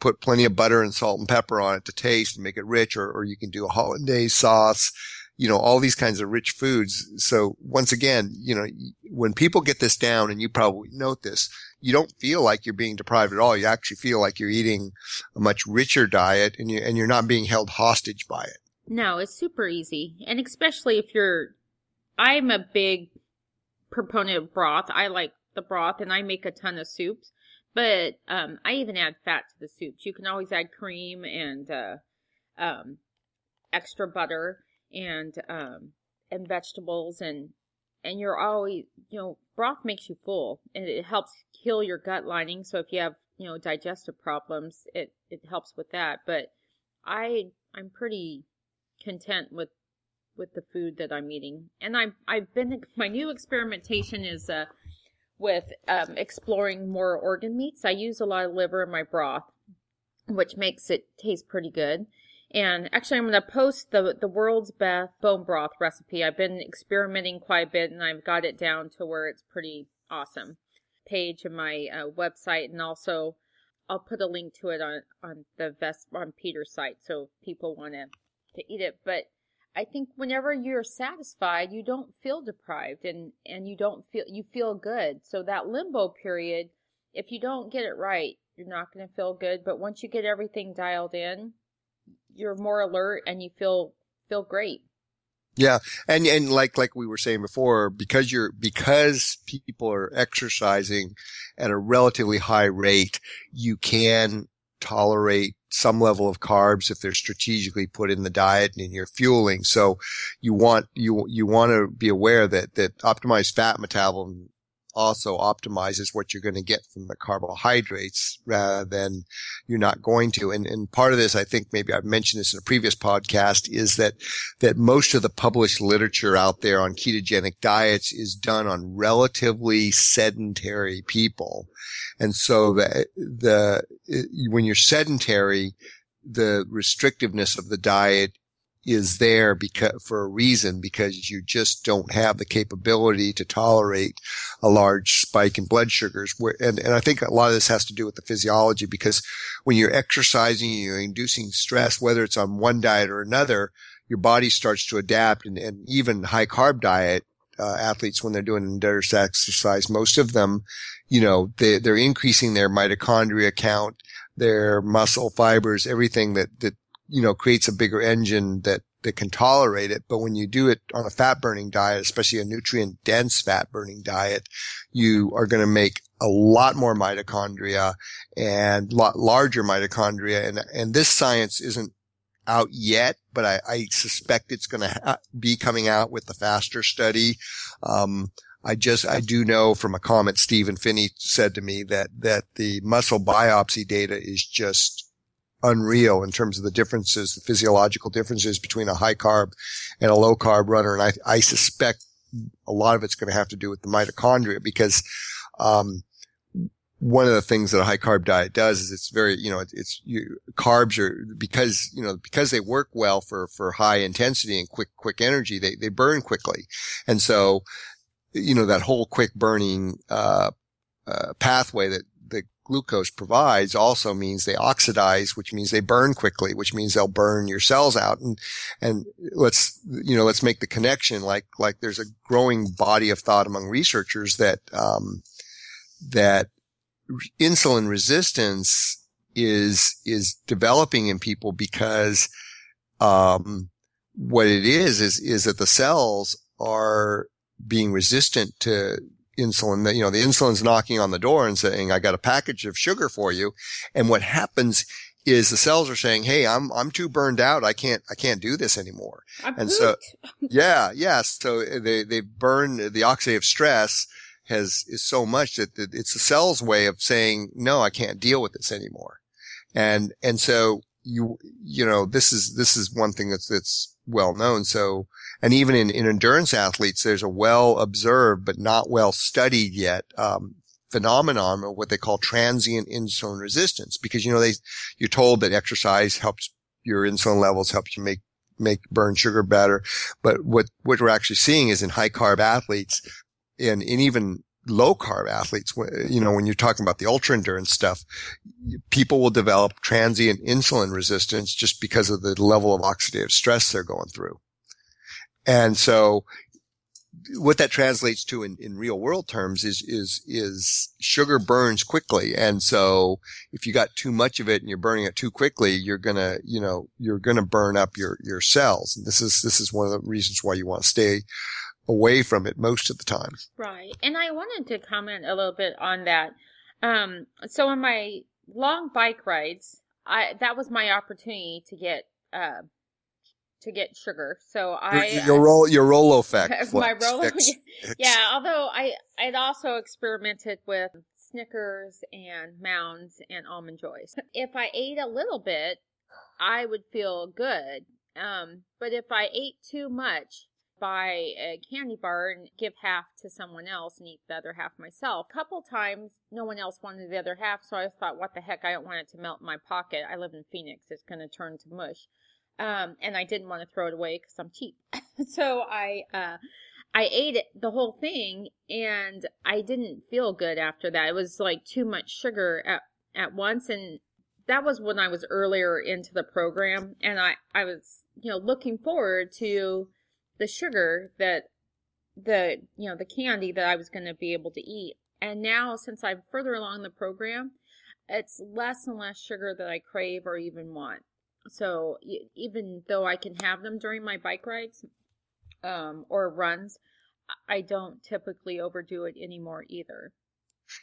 put plenty of butter and salt and pepper on it to taste and make it rich, or, or you can do a hollandaise sauce, you know, all these kinds of rich foods. So once again, you know, when people get this down and you probably note this, you don't feel like you're being deprived at all. You actually feel like you're eating a much richer diet and you, and you're not being held hostage by it. No, it's super easy. And especially if you're, I'm a big proponent of broth. I like the broth and I make a ton of soups. But um, I even add fat to the soups. You can always add cream and uh, um, extra butter and um, and vegetables and and you're always you know broth makes you full and it helps heal your gut lining. So if you have you know digestive problems, it it helps with that. But I I'm pretty content with with the food that I'm eating, and I'm I've been my new experimentation is uh with um, exploring more organ meats. I use a lot of liver in my broth, which makes it taste pretty good. And actually, I'm going to post the the world's best bone broth recipe. I've been experimenting quite a bit, and I've got it down to where it's pretty awesome. Page of my uh, website, and also I'll put a link to it on on the Vest on Peter's site, so people want to to eat it. But I think whenever you're satisfied, you don't feel deprived and, and you don't feel, you feel good. So that limbo period, if you don't get it right, you're not going to feel good. But once you get everything dialed in, you're more alert and you feel, feel great. Yeah. And, and like, like we were saying before, because you're, because people are exercising at a relatively high rate, you can tolerate some level of carbs if they're strategically put in the diet and in your fueling. So you want, you, you want to be aware that, that optimized fat metabolism also optimizes what you're going to get from the carbohydrates rather than you're not going to. And, and part of this, I think maybe I've mentioned this in a previous podcast is that, that most of the published literature out there on ketogenic diets is done on relatively sedentary people. And so the, the, when you're sedentary, the restrictiveness of the diet is there because for a reason because you just don't have the capability to tolerate a large spike in blood sugars where, and, and I think a lot of this has to do with the physiology because when you're exercising you're inducing stress whether it's on one diet or another your body starts to adapt and, and even high carb diet uh, athletes when they're doing endurance exercise most of them you know they, they're increasing their mitochondria count their muscle fibers everything that that you know, creates a bigger engine that, that can tolerate it. But when you do it on a fat burning diet, especially a nutrient dense fat burning diet, you are going to make a lot more mitochondria and lot larger mitochondria. And, and this science isn't out yet, but I, I suspect it's going to ha- be coming out with the faster study. Um, I just, I do know from a comment Stephen Phinney said to me that, that the muscle biopsy data is just unreal in terms of the differences, the physiological differences between a high carb and a low carb runner. And I, I suspect a lot of it's going to have to do with the mitochondria because, um, one of the things that a high carb diet does is it's very, you know, it's, you, carbs are because, you know, because they work well for, for high intensity and quick, quick energy, they, they burn quickly. And so, you know, that whole quick burning, uh, uh, pathway that glucose provides also means they oxidize, which means they burn quickly, which means they'll burn your cells out. And, and let's, you know, let's make the connection like, like there's a growing body of thought among researchers that, um, that insulin resistance is, is developing in people because, um, what it is, is, is that the cells are being resistant to insulin that, you know, the insulin's knocking on the door and saying, I got a package of sugar for you. And what happens is the cells are saying, Hey, I'm, I'm too burned out. I can't, I can't do this anymore. I'm and pooped. so, yeah, yes. So eh, they, they burn the oxidative stress has, is so much that it's the cell's way of saying, no, I can't deal with this anymore. And, and so you, you know, this is, this is one thing that's, that's well known. So, and even in, in endurance athletes, there's a well observed but not well studied yet um, phenomenon of what they call transient insulin resistance. Because you know they, you're told that exercise helps your insulin levels, helps you make make burn sugar better. But what, what we're actually seeing is in high carb athletes and, and even low carb athletes, you know, when you're talking about the ultra endurance stuff, people will develop transient insulin resistance just because of the level of oxidative stress they're going through. And so what that translates to in, in real world terms is, is, is sugar burns quickly. And so if you got too much of it and you're burning it too quickly, you're going to, you know, you're going to burn up your, your cells. And this is, this is one of the reasons why you want to stay away from it most of the time. Right. And I wanted to comment a little bit on that. Um, so on my long bike rides, I, that was my opportunity to get, uh, to get sugar. So I your, your roll your Rolo effect. my Rolo, yeah. Although I I'd also experimented with Snickers and Mounds and almond joys. If I ate a little bit, I would feel good. Um, but if I ate too much, buy a candy bar and give half to someone else and eat the other half myself. A couple times, no one else wanted the other half, so I thought, what the heck, I don't want it to melt in my pocket. I live in Phoenix, it's going to turn to mush. Um, and I didn't want to throw it away because I'm cheap. so I, uh, I ate it, the whole thing, and I didn't feel good after that. It was like too much sugar at, at once. And that was when I was earlier into the program. And I, I was, you know, looking forward to the sugar that the, you know, the candy that I was going to be able to eat. And now, since I'm further along the program, it's less and less sugar that I crave or even want. So even though I can have them during my bike rides um, or runs, I don't typically overdo it anymore either.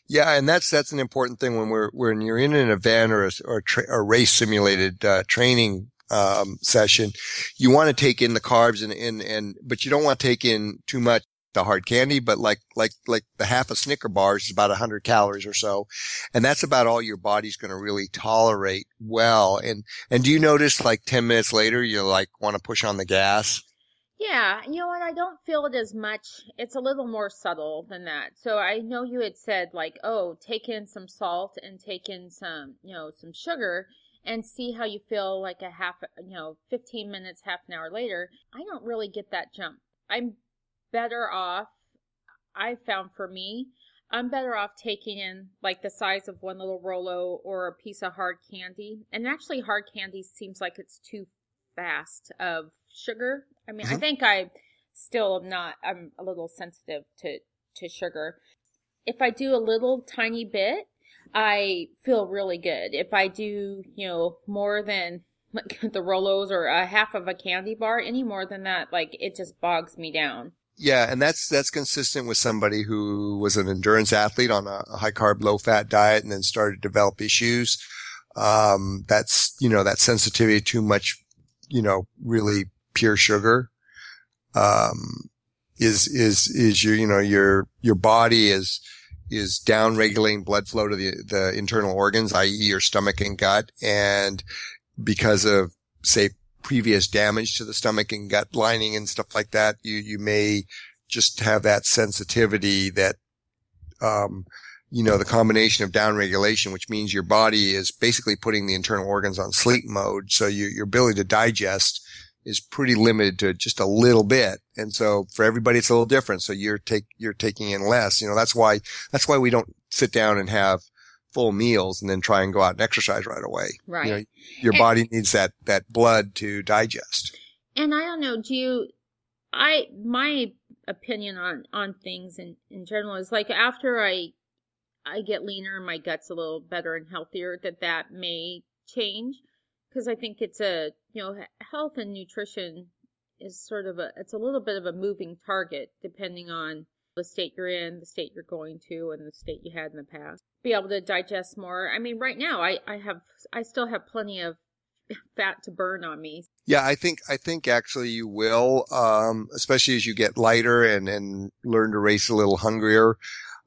Yeah, and that's that's an important thing when we're when you're in an event or a, or a, tra- a race simulated uh, training um, session. You want to take in the carbs and, and and but you don't want to take in too much the hard candy, but like, like, like the half a Snicker bars is about hundred calories or so. And that's about all your body's going to really tolerate well. And, and do you notice like 10 minutes later, you like want to push on the gas? Yeah, you know what? I don't feel it as much. It's a little more subtle than that. So I know you had said like, oh, take in some salt and take in some, you know, some sugar and see how you feel like a half, you know, 15 minutes, half an hour later. I don't really get that jump. I'm better off, I found for me, I'm better off taking in like the size of one little Rolo or a piece of hard candy. And actually, hard candy seems like it's too fast of sugar. I mean, mm-hmm. I think I still am not, I'm a little sensitive to, to sugar. If I do a little tiny bit, I feel really good. If I do, you know, more than like the Rolos or a half of a candy bar, any more than that, like it just bogs me down. Yeah, and that's that's consistent with somebody who was an endurance athlete on a, high carb, low fat diet, and then started to develop issues. Um, that's you know that sensitivity to much, you know, really pure sugar. Um, is is is your you know your your body is is down regulating blood flow to the the internal organs, i.e., your stomach and gut, and because of say previous damage to the stomach and gut lining and stuff like that, you, you may just have that sensitivity that, um, you know, the combination of downregulation, which means your body is basically putting the internal organs on sleep mode. So you, your ability to digest is pretty limited to just a little bit. And so for everybody, it's a little different. So you're take, you're taking in less, you know, that's why, that's why we don't sit down and have full meals and then try and go out and exercise right away. Right. You know, your and, body needs that, that blood to digest. And I don't know, do you, I, my opinion on, on things in, in general is like after I, I get leaner and my gut's a little better and healthier that that may change because I think it's a, you know, health and nutrition is sort of a, it's a little bit of a moving target depending on the state you're in, the state you're going to, and the state you had in the past. Be able to digest more. I mean, right now, I, I have, I still have plenty of fat to burn on me. Yeah, I think, I think actually you will, um, especially as you get lighter and, and learn to race a little hungrier.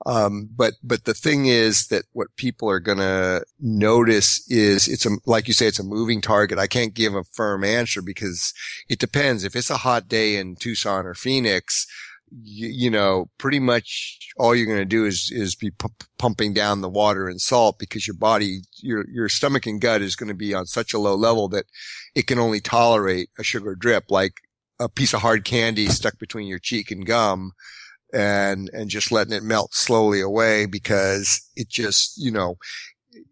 Um, but, but the thing is that what people are going to notice is it's a, like you say, it's a moving target. I can't give a firm answer because it depends. If it's a hot day in Tucson or Phoenix, you, you know, pretty much all you're going to do is, is be pu- pumping down the water and salt because your body, your, your stomach and gut is going to be on such a low level that it can only tolerate a sugar drip, like a piece of hard candy stuck between your cheek and gum and, and just letting it melt slowly away because it just, you know,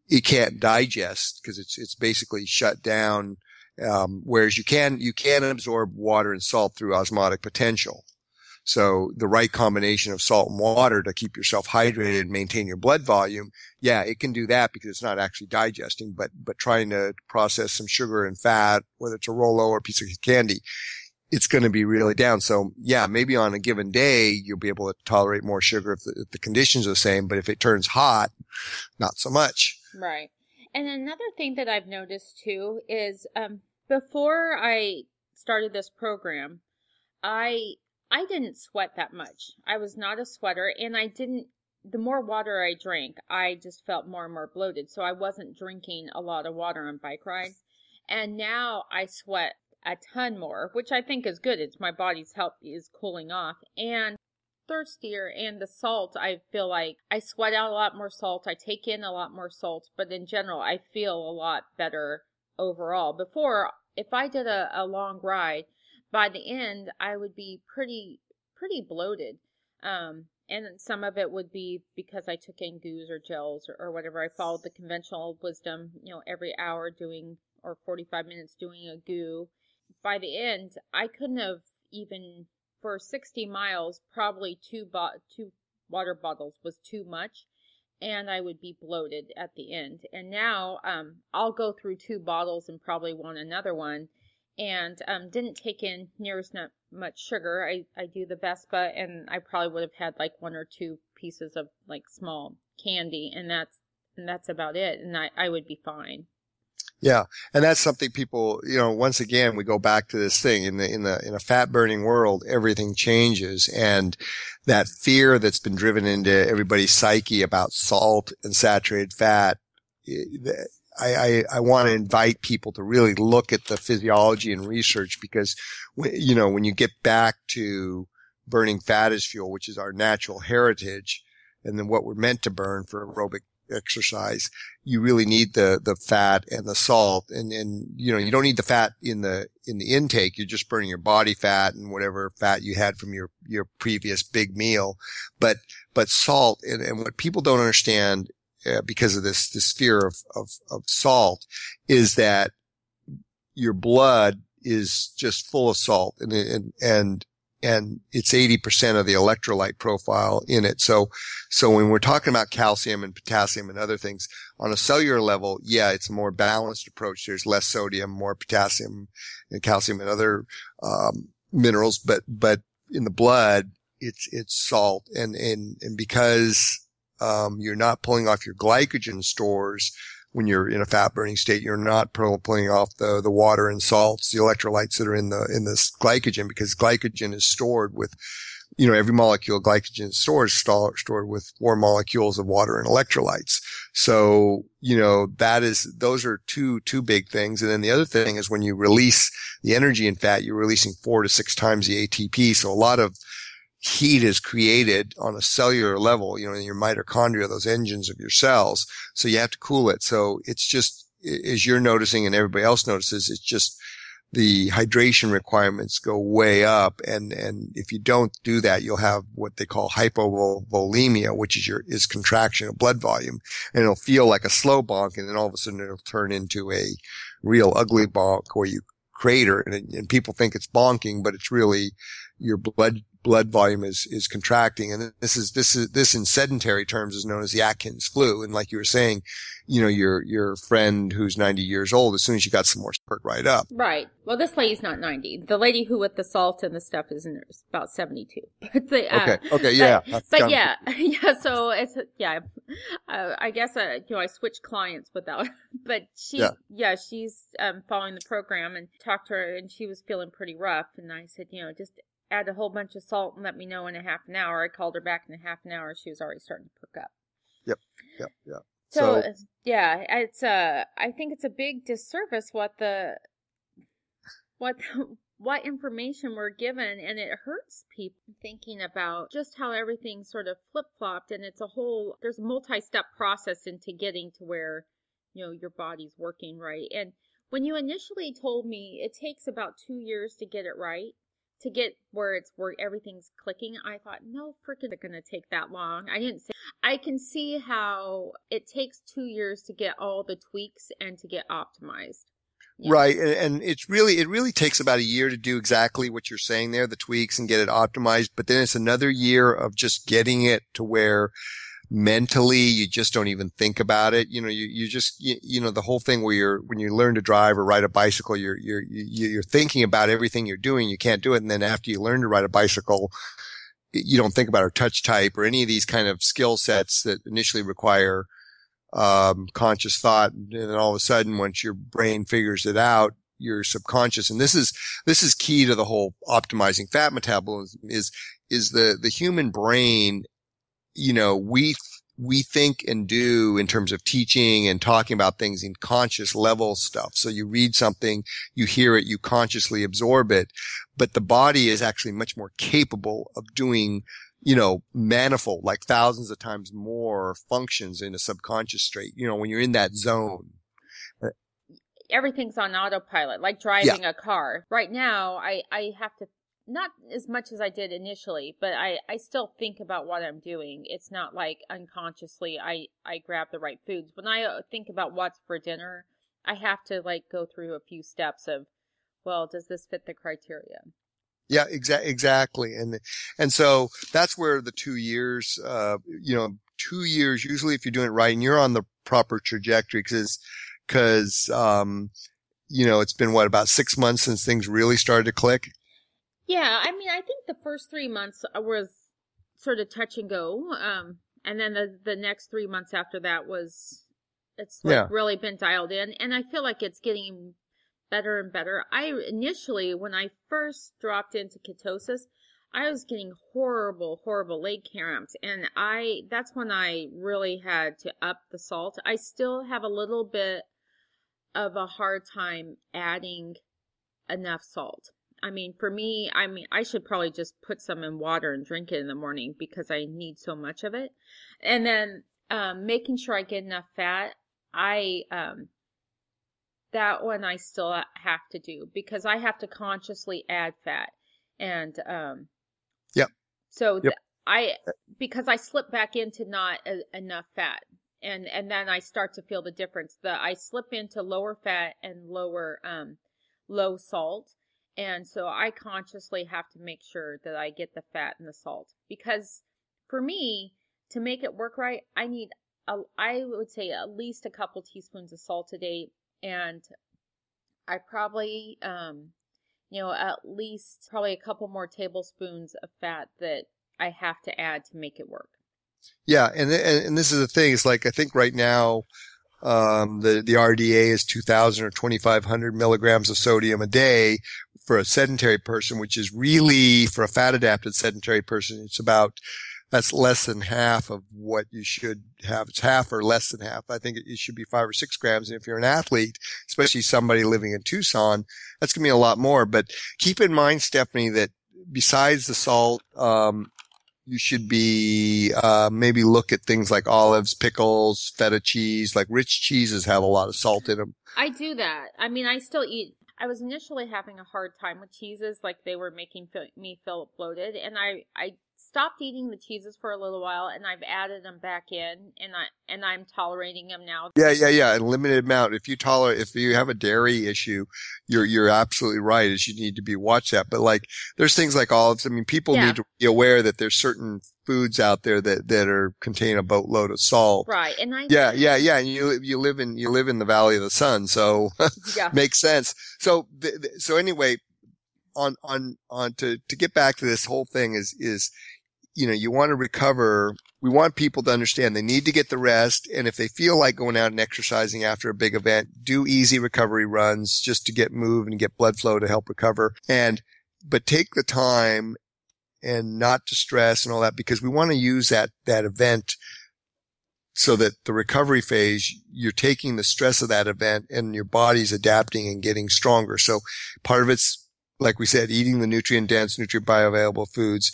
it can't digest because it's, it's basically shut down. Um, whereas you can, you can absorb water and salt through osmotic potential. So the right combination of salt and water to keep yourself hydrated and maintain your blood volume. Yeah, it can do that because it's not actually digesting, but, but trying to process some sugar and fat, whether it's a Rolo or a piece of candy, it's going to be really down. So yeah, maybe on a given day, you'll be able to tolerate more sugar if the, if the conditions are the same. But if it turns hot, not so much. Right. And another thing that I've noticed too is, um, before I started this program, I I didn't sweat that much. I was not a sweater and I didn't the more water I drank, I just felt more and more bloated. So I wasn't drinking a lot of water on bike rides. And now I sweat a ton more, which I think is good. It's my body's help is cooling off and thirstier and the salt I feel like I sweat out a lot more salt. I take in a lot more salt, but in general I feel a lot better overall. Before if I did a, a long ride, by the end I would be pretty pretty bloated. Um, and some of it would be because I took in goos or gels or, or, whatever. I followed the conventional wisdom, you know, every hour doing or 45 minutes doing a goo. By the end, I couldn't have even for 60 miles, probably two bo- two water bottles was too much and I would be bloated at the end. And now um, I'll go through two bottles and probably want another one and um, didn't take in near as much sugar. I, I do the Vespa, and I probably would have had like one or two pieces of like small candy, and that's and that's about it. And I, I would be fine. Yeah, and that's something people, you know, once again, we go back to this thing in the in the in a fat burning world, everything changes, and that fear that's been driven into everybody's psyche about salt and saturated fat I, I, I want to invite people to really look at the physiology and research because, you know, when you get back to burning fat as fuel, which is our natural heritage, and then what we're meant to burn for aerobic exercise, you really need the, the fat and the salt. And, and, you know, you don't need the fat in the, in the intake. You're just burning your body fat and whatever fat you had from your, your previous big meal. But, but salt and, and what people don't understand uh, because of this this fear of, of of salt is that your blood is just full of salt and and and and it's 80% of the electrolyte profile in it. So, so when we're talking about calcium and potassium and other things on a cellular level, yeah, it's a more balanced approach. There's less sodium, more potassium and calcium and other, um, minerals, but, but in the blood, it's, it's salt. And, and, and because um, you're not pulling off your glycogen stores when you're in a fat burning state. You're not pulling off the, the water and salts, the electrolytes that are in the, in this glycogen because glycogen is stored with, you know, every molecule glycogen stores stored with four molecules of water and electrolytes. So, you know, that is, those are two, two big things. And then the other thing is when you release the energy in fat, you're releasing four to six times the ATP. So a lot of heat is created on a cellular level, you know, in your mitochondria, those engines of your cells. So you have to cool it. So it's just, as you're noticing and everybody else notices, it's just the hydration requirements go way up. And, and if you don't do that, you'll have what they call hypovolemia, which is your, is contraction of blood volume. And it'll feel like a slow bonk. And then all of a sudden it'll turn into a real ugly bonk where you crater and, and people think it's bonking, but it's really your blood blood volume is, is contracting. And this is, this is, this in sedentary terms is known as the Atkins flu. And like you were saying, you know, your, your friend who's 90 years old, as soon as you got some more perk right up. Right. Well, this lady's not 90. The lady who with the salt and the stuff is about 72. But the, uh, okay. Okay. Yeah. But, but yeah. Yeah. So it's, yeah, uh, I guess, uh, you know, I switched clients without, but she, yeah, yeah she's, um, following the program and talked to her and she was feeling pretty rough. And I said, you know, just add a whole bunch of salt and let me know in a half an hour. I called her back in a half an hour. She was already starting to perk up. Yep. Yep. Yep. So, so yeah, it's uh I think it's a big disservice what the what the, what information we're given and it hurts people thinking about just how everything sort of flip-flopped and it's a whole there's a multi-step process into getting to where you know your body's working right and when you initially told me it takes about two years to get it right to get where it's where everything's clicking i thought no freaking it's gonna take that long i didn't say i can see how it takes two years to get all the tweaks and to get optimized yeah. Right. And, and it's really, it really takes about a year to do exactly what you're saying there, the tweaks and get it optimized. But then it's another year of just getting it to where mentally you just don't even think about it. You know, you, you just, you, you know, the whole thing where you're, when you learn to drive or ride a bicycle, you're, you're, you're thinking about everything you're doing. You can't do it. And then after you learn to ride a bicycle, you don't think about or touch type or any of these kind of skill sets that initially require um, conscious thought. And then all of a sudden, once your brain figures it out, your subconscious, and this is, this is key to the whole optimizing fat metabolism is, is the, the human brain, you know, we, we think and do in terms of teaching and talking about things in conscious level stuff. So you read something, you hear it, you consciously absorb it, but the body is actually much more capable of doing you know, manifold, like thousands of times more functions in a subconscious state, you know, when you're in that zone. Everything's on autopilot, like driving yeah. a car. Right now, I, I have to, not as much as I did initially, but I, I still think about what I'm doing. It's not like unconsciously I, I grab the right foods. When I uh, think about what's for dinner, I have to like go through a few steps of, well, does this fit the criteria? Yeah, exa- exactly. And, and so that's where the two years, uh, you know, two years, usually if you're doing it right and you're on the proper trajectory, cause, cause, um, you know, it's been what, about six months since things really started to click? Yeah. I mean, I think the first three months was sort of touch and go. Um, and then the, the next three months after that was, it's like yeah. really been dialed in. And I feel like it's getting better and better. I initially, when I first dropped into ketosis, I was getting horrible, horrible leg cramps. And I, that's when I really had to up the salt. I still have a little bit of a hard time adding enough salt. I mean, for me, I mean, I should probably just put some in water and drink it in the morning because I need so much of it. And then, um, making sure I get enough fat. I, um, that one I still have to do because I have to consciously add fat. And, um, yep. So yep. Th- I, because I slip back into not a, enough fat and, and then I start to feel the difference. The, I slip into lower fat and lower, um, low salt. And so I consciously have to make sure that I get the fat and the salt because for me, to make it work right, I need a, I would say at least a couple teaspoons of salt a day and I probably, um, you know, at least probably a couple more tablespoons of fat that I have to add to make it work. Yeah, and and, this is the thing. It's like I think right now, um, the the RDA is two thousand or twenty five hundred milligrams of sodium a day for a sedentary person, which is really for a fat adapted sedentary person. It's about that's less than half of what you should have. It's half or less than half. I think it should be five or six grams. And if you're an athlete, especially somebody living in Tucson, that's going to be a lot more. But keep in mind, Stephanie, that besides the salt, um, you should be uh, maybe look at things like olives, pickles, feta cheese. Like rich cheeses have a lot of salt in them. I do that. I mean, I still eat. I was initially having a hard time with cheeses, like they were making me feel bloated, and I I stopped eating the cheeses for a little while and I've added them back in and I and I'm tolerating them now. Yeah, yeah, yeah. A limited amount. If you tolerate if you have a dairy issue, you're you're absolutely right is you need to be watch that. But like there's things like olives. I mean people yeah. need to be aware that there's certain foods out there that that are contain a boatload of salt. Right. And I Yeah, yeah, yeah. And you you live in you live in the valley of the sun, so yeah. makes sense. So so anyway, on on on to to get back to this whole thing is is you know, you want to recover. We want people to understand they need to get the rest. And if they feel like going out and exercising after a big event, do easy recovery runs just to get moved and get blood flow to help recover. And, but take the time and not to stress and all that because we want to use that, that event so that the recovery phase, you're taking the stress of that event and your body's adapting and getting stronger. So part of it's like we said, eating the nutrient dense, nutrient bioavailable foods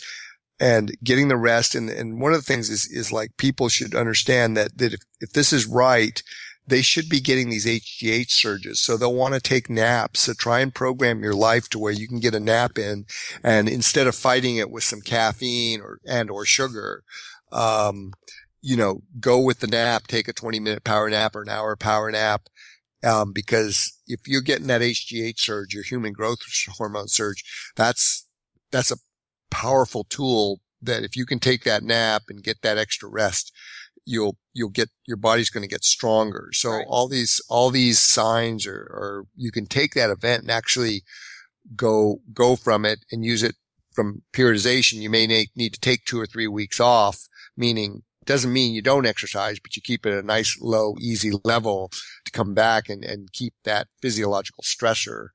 and getting the rest. And, and one of the things is, is like people should understand that, that if, if this is right, they should be getting these HGH surges. So they'll want to take naps. So try and program your life to where you can get a nap in. And instead of fighting it with some caffeine or, and or sugar, um, you know, go with the nap, take a 20 minute power nap or an hour power nap. Um, because if you're getting that HGH surge, your human growth hormone surge, that's, that's a powerful tool that if you can take that nap and get that extra rest, you'll, you'll get, your body's going to get stronger. So right. all these, all these signs are, are, you can take that event and actually go, go from it and use it from periodization. You may need to take two or three weeks off, meaning doesn't mean you don't exercise, but you keep it at a nice, low, easy level to come back and, and keep that physiological stressor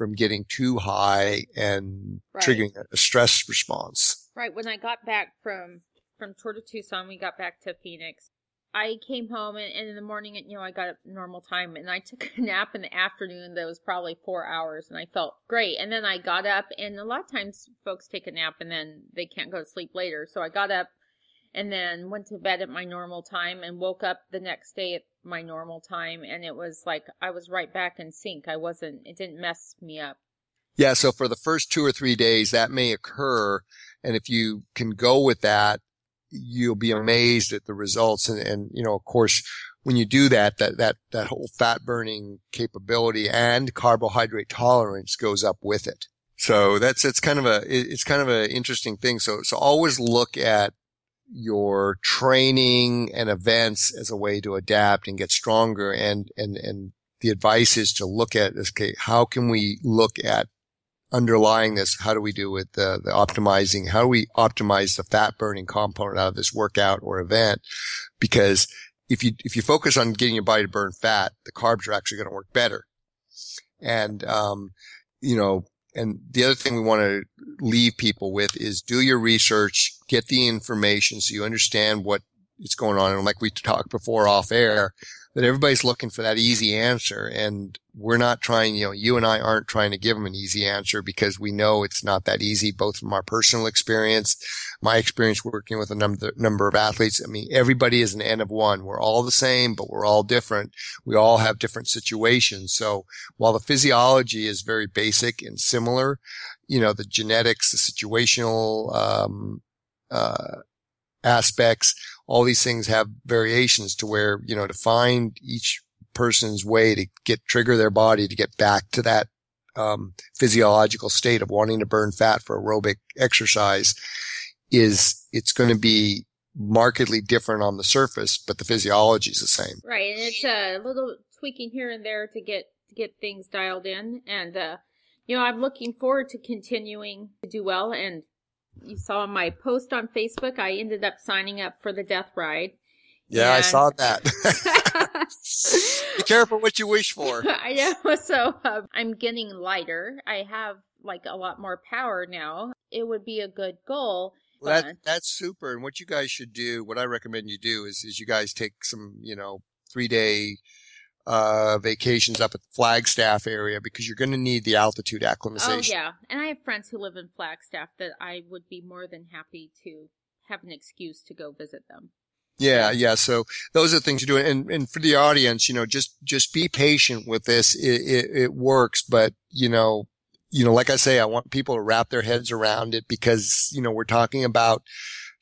from getting too high and right. triggering a stress response. Right. When I got back from from Tour de Tucson, we got back to Phoenix. I came home and, and in the morning, you know, I got up normal time and I took a nap in the afternoon that was probably four hours and I felt great. And then I got up and a lot of times folks take a nap and then they can't go to sleep later. So I got up and then went to bed at my normal time and woke up the next day at my normal time and it was like I was right back in sync. I wasn't it didn't mess me up. Yeah, so for the first 2 or 3 days that may occur and if you can go with that you'll be amazed at the results and and you know of course when you do that that that that whole fat burning capability and carbohydrate tolerance goes up with it. So that's it's kind of a it's kind of an interesting thing. So so always look at your training and events as a way to adapt and get stronger. And, and, and the advice is to look at, okay, how can we look at underlying this? How do we do with the, the optimizing? How do we optimize the fat burning component out of this workout or event? Because if you, if you focus on getting your body to burn fat, the carbs are actually going to work better. And, um, you know, and the other thing we want to leave people with is do your research, get the information so you understand what is going on. And like we talked before off air, that everybody's looking for that easy answer. And we're not trying, you know, you and I aren't trying to give them an easy answer because we know it's not that easy, both from our personal experience, my experience working with a number, number of athletes. I mean, everybody is an N of one. We're all the same, but we're all different. We all have different situations. So while the physiology is very basic and similar, you know, the genetics, the situational, um, uh, aspects, all these things have variations to where, you know, to find each person's way to get trigger their body to get back to that um, physiological state of wanting to burn fat for aerobic exercise is it's going to be markedly different on the surface, but the physiology is the same. Right, and it's a little tweaking here and there to get to get things dialed in, and uh, you know I'm looking forward to continuing to do well and you saw my post on Facebook, I ended up signing up for the Death Ride. Yeah, and... I saw that. Be careful what you wish for. I know. So uh, I'm getting lighter. I have like a lot more power now. It would be a good goal. Well, that, that's super. And what you guys should do, what I recommend you do is, is you guys take some, you know, three day uh, vacations up at the Flagstaff area because you're going to need the altitude acclimatization. Oh yeah, and I have friends who live in Flagstaff that I would be more than happy to have an excuse to go visit them. Yeah, yeah. So those are the things you do, and and for the audience, you know, just just be patient with this. It, it, it works, but you know, you know, like I say, I want people to wrap their heads around it because you know we're talking about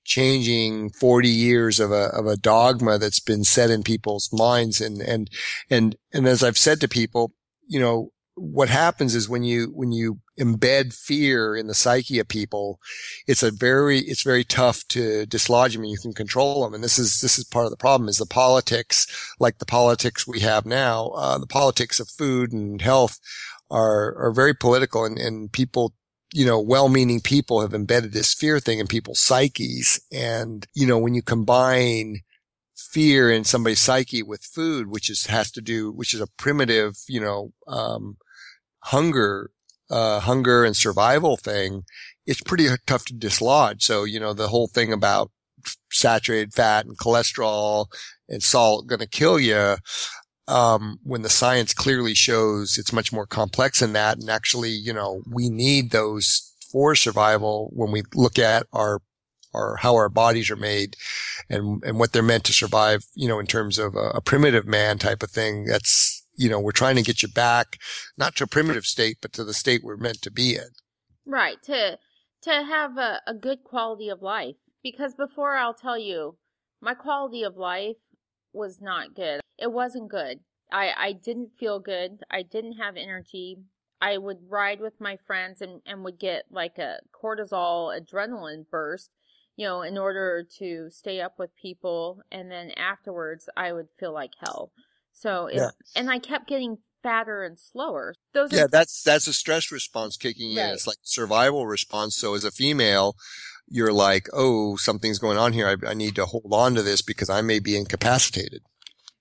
changing 40 years of a, of a dogma that's been set in people's minds. And, and, and, and as I've said to people, you know, what happens is when you, when you embed fear in the psyche of people, it's a very, it's very tough to dislodge them and you can control them. And this is, this is part of the problem is the politics, like the politics we have now, uh, the politics of food and health are, are very political and, and people you know, well-meaning people have embedded this fear thing in people's psyches. And, you know, when you combine fear in somebody's psyche with food, which is, has to do, which is a primitive, you know, um, hunger, uh, hunger and survival thing, it's pretty tough to dislodge. So, you know, the whole thing about saturated fat and cholesterol and salt going to kill you. Um, when the science clearly shows it's much more complex than that. And actually, you know, we need those for survival when we look at our our how our bodies are made and and what they're meant to survive, you know, in terms of a, a primitive man type of thing. That's you know, we're trying to get you back not to a primitive state, but to the state we're meant to be in. Right. To to have a, a good quality of life. Because before I'll tell you, my quality of life was not good. It wasn't good. I, I didn't feel good. I didn't have energy. I would ride with my friends and, and would get like a cortisol adrenaline burst, you know, in order to stay up with people. And then afterwards, I would feel like hell. So, it, yeah. and I kept getting fatter and slower. Those yeah, are- that's that's a stress response kicking right. in. It's like survival response. So as a female, you're like, oh, something's going on here. I, I need to hold on to this because I may be incapacitated.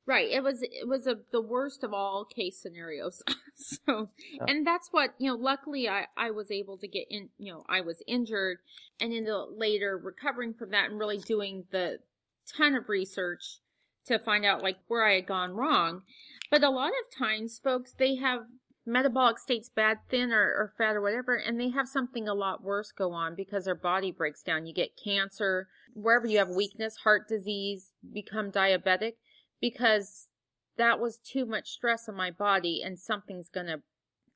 Right. It was it was a, the worst of all case scenarios. so, yeah. and that's what you know. Luckily, I I was able to get in. You know, I was injured, and in the later recovering from that and really doing the ton of research to find out like where I had gone wrong. But a lot of times, folks, they have metabolic states bad, thin, or, or fat, or whatever, and they have something a lot worse go on because their body breaks down. You get cancer, wherever you have weakness, heart disease, become diabetic because that was too much stress on my body and something's going to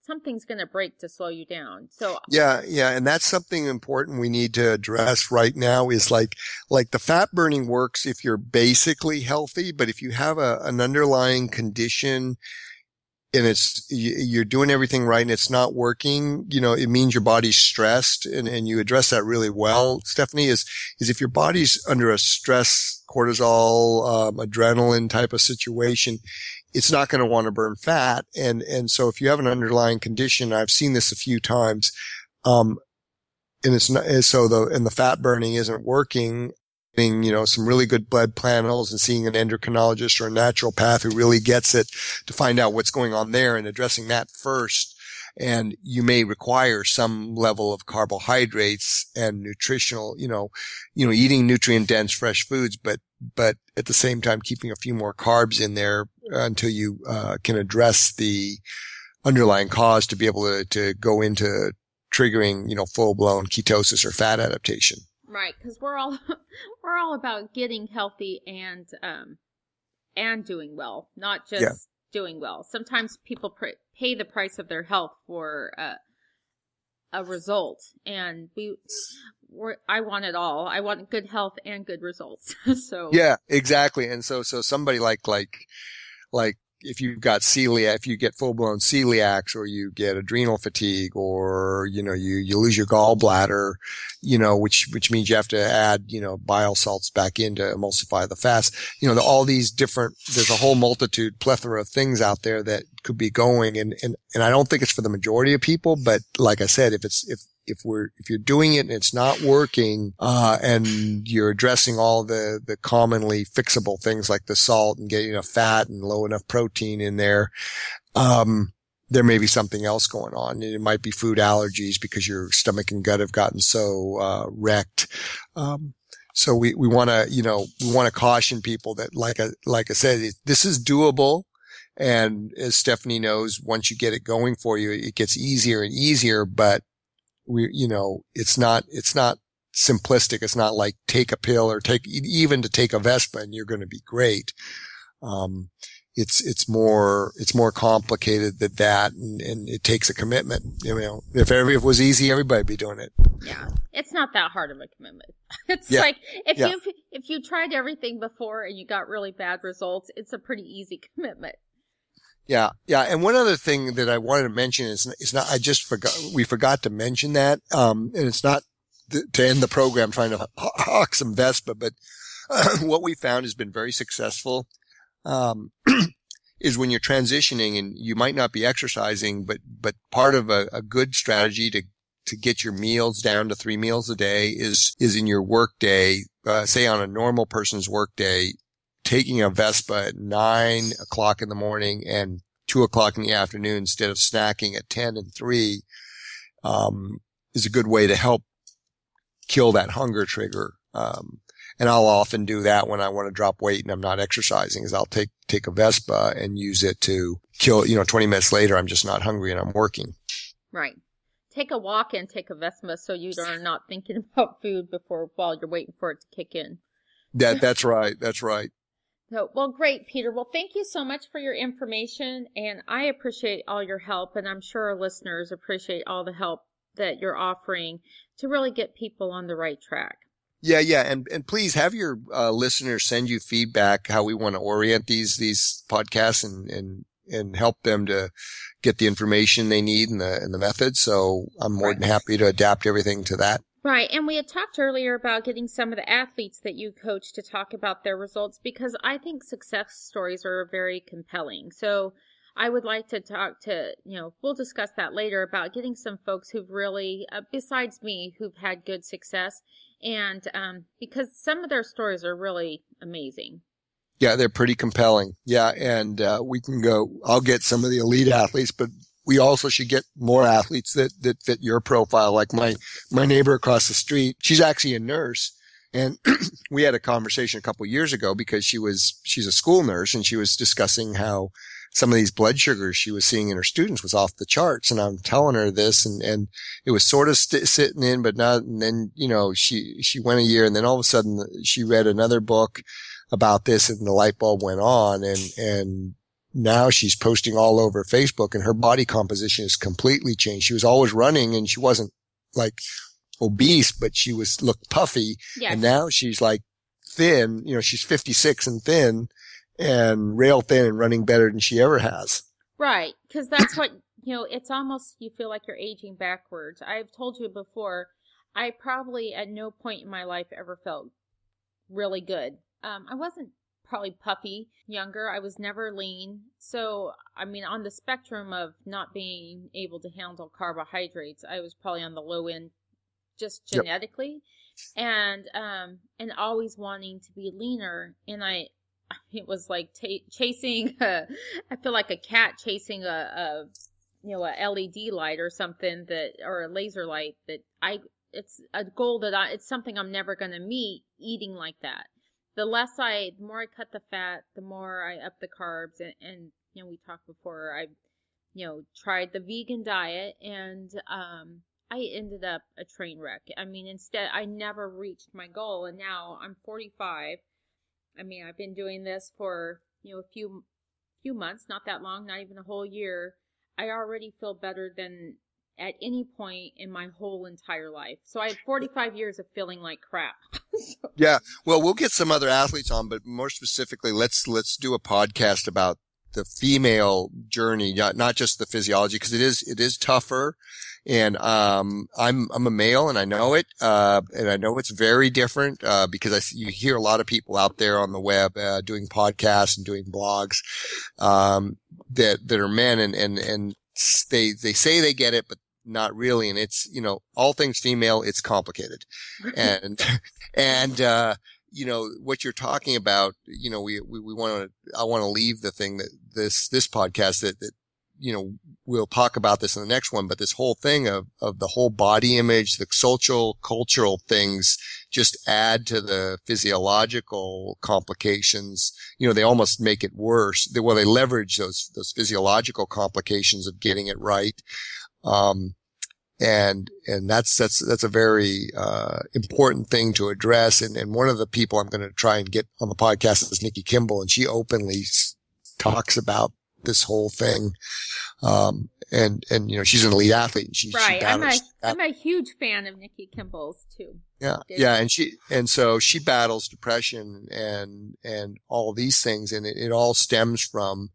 something's going to break to slow you down. So yeah, yeah, and that's something important we need to address right now is like like the fat burning works if you're basically healthy, but if you have a, an underlying condition and it's you're doing everything right and it's not working, you know, it means your body's stressed and, and you address that really well. Stephanie is, is if your body's under a stress, cortisol, um, adrenaline type of situation, it's not going to want to burn fat. And, and so if you have an underlying condition, I've seen this a few times, um, and it's not, so the, and the fat burning isn't working, getting, you know, some really good blood panels and seeing an endocrinologist or a naturopath who really gets it to find out what's going on there and addressing that first. And you may require some level of carbohydrates and nutritional, you know, you know, eating nutrient dense fresh foods, but, but at the same time, keeping a few more carbs in there until you, uh, can address the underlying cause to be able to, to go into triggering, you know, full blown ketosis or fat adaptation. Right, because we're all we're all about getting healthy and um and doing well, not just yeah. doing well. Sometimes people pr- pay the price of their health for uh, a result, and we we're, I want it all. I want good health and good results. so yeah, exactly. And so so somebody like like like if you've got celiac, if you get full blown celiacs or you get adrenal fatigue or, you know, you, you lose your gallbladder, you know, which, which means you have to add, you know, bile salts back in to emulsify the fast. You know, the, all these different, there's a whole multitude, plethora of things out there that could be going. And, and, and I don't think it's for the majority of people, but like I said, if it's, if, if we're if you're doing it and it's not working uh, and you're addressing all the the commonly fixable things like the salt and getting enough fat and low enough protein in there um, there may be something else going on. It might be food allergies because your stomach and gut have gotten so uh, wrecked. Um, so we, we want to, you know, we want to caution people that, like I, like I said, this is doable. And as Stephanie knows, once you get it going for you, it gets easier and easier, but we, you know, it's not, it's not simplistic. It's not like take a pill or take, even to take a Vespa and you're going to be great. Um, it's, it's more, it's more complicated than that. And, and it takes a commitment. You know, if every, if it was easy, everybody'd be doing it. Yeah. It's not that hard of a commitment. It's yeah. like if yeah. you, if you tried everything before and you got really bad results, it's a pretty easy commitment. Yeah, yeah. And one other thing that I wanted to mention is, is not, I just forgot, we forgot to mention that. Um, and it's not th- to end the program trying to hawk some Vespa, but uh, what we found has been very successful. Um, is when you're transitioning and you might not be exercising, but, but part of a, a good strategy to, to get your meals down to three meals a day is, is in your work day, uh, say on a normal person's work day, taking a Vespa at nine o'clock in the morning and two o'clock in the afternoon instead of snacking at 10 and three, um, is a good way to help kill that hunger trigger. Um, And I'll often do that when I want to drop weight and I'm not exercising is I'll take, take a Vespa and use it to kill, you know, 20 minutes later, I'm just not hungry and I'm working. Right. Take a walk and take a Vespa so you are not thinking about food before while you're waiting for it to kick in. That, that's right. That's right. So, well, great, Peter. Well, thank you so much for your information, and I appreciate all your help, and I'm sure our listeners appreciate all the help that you're offering to really get people on the right track. Yeah, yeah, and and please have your uh, listeners send you feedback how we want to orient these these podcasts and and and help them to get the information they need and the and the methods. So I'm more right. than happy to adapt everything to that. Right. And we had talked earlier about getting some of the athletes that you coach to talk about their results because I think success stories are very compelling. So I would like to talk to, you know, we'll discuss that later about getting some folks who've really, uh, besides me, who've had good success. And um, because some of their stories are really amazing. Yeah, they're pretty compelling. Yeah. And uh, we can go, I'll get some of the elite athletes, but we also should get more athletes that, that fit your profile. Like my, my neighbor across the street, she's actually a nurse. And we had a conversation a couple years ago because she was, she's a school nurse and she was discussing how some of these blood sugars she was seeing in her students was off the charts. And I'm telling her this and, and it was sort of st- sitting in, but not, and then, you know, she, she went a year and then all of a sudden she read another book about this and the light bulb went on and, and now she's posting all over Facebook and her body composition has completely changed. She was always running and she wasn't like obese, but she was looked puffy. Yes. And now she's like thin, you know, she's 56 and thin and rail thin and running better than she ever has. Right. Cause that's what, you know, it's almost, you feel like you're aging backwards. I've told you before, I probably at no point in my life ever felt really good. Um, I wasn't probably puppy younger. I was never lean. So, I mean, on the spectrum of not being able to handle carbohydrates, I was probably on the low end just genetically. Yep. And, um, and always wanting to be leaner. And I, it was like t- chasing, a, I feel like a cat chasing a, a, you know, a LED light or something that, or a laser light that I, it's a goal that I, it's something I'm never going to meet eating like that the less I, the more I cut the fat, the more I up the carbs. And, and you know, we talked before, I, you know, tried the vegan diet and, um, I ended up a train wreck. I mean, instead, I never reached my goal. And now I'm 45. I mean, I've been doing this for, you know, a few, few months, not that long, not even a whole year. I already feel better than at any point in my whole entire life. So I had 45 years of feeling like crap. so. Yeah. Well, we'll get some other athletes on, but more specifically, let's, let's do a podcast about the female journey, not, not just the physiology, because it is, it is tougher. And, um, I'm, I'm a male and I know it. Uh, and I know it's very different, uh, because I, you hear a lot of people out there on the web, uh, doing podcasts and doing blogs, um, that, that are men and, and, and they, they say they get it, but not really. And it's, you know, all things female, it's complicated. and, and, uh, you know, what you're talking about, you know, we, we, we want to, I want to leave the thing that this, this podcast that, that, you know, we'll talk about this in the next one, but this whole thing of, of the whole body image, the social, cultural things just add to the physiological complications. You know, they almost make it worse. They, well, they leverage those, those physiological complications of getting it right. Um, and, and that's, that's, that's a very, uh, important thing to address. And, and one of the people I'm going to try and get on the podcast is Nikki Kimball and she openly talks about this whole thing. Um, and, and, you know, she's an elite athlete. And she, right. She I'm a, I'm a huge fan of Nikki Kimball's too. Yeah. Yeah. And she, and so she battles depression and, and all these things. And it, it all stems from,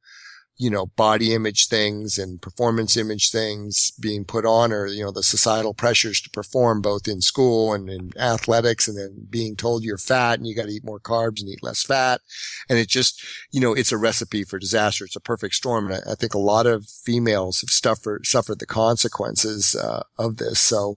you know, body image things and performance image things being put on or, you know, the societal pressures to perform both in school and in athletics and then being told you're fat and you got to eat more carbs and eat less fat. And it just, you know, it's a recipe for disaster. It's a perfect storm. And I, I think a lot of females have suffered, suffered the consequences, uh, of this. So,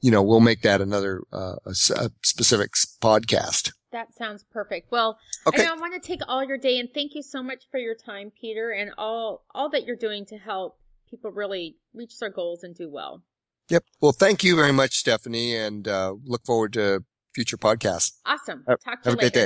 you know, we'll make that another, uh, a, a specific podcast. That sounds perfect. Well, okay. I, I want to take all your day and thank you so much for your time, Peter, and all all that you're doing to help people really reach their goals and do well. Yep. Well, thank you very much, Stephanie, and uh, look forward to future podcasts. Awesome. Have, Talk to have you a great later. day.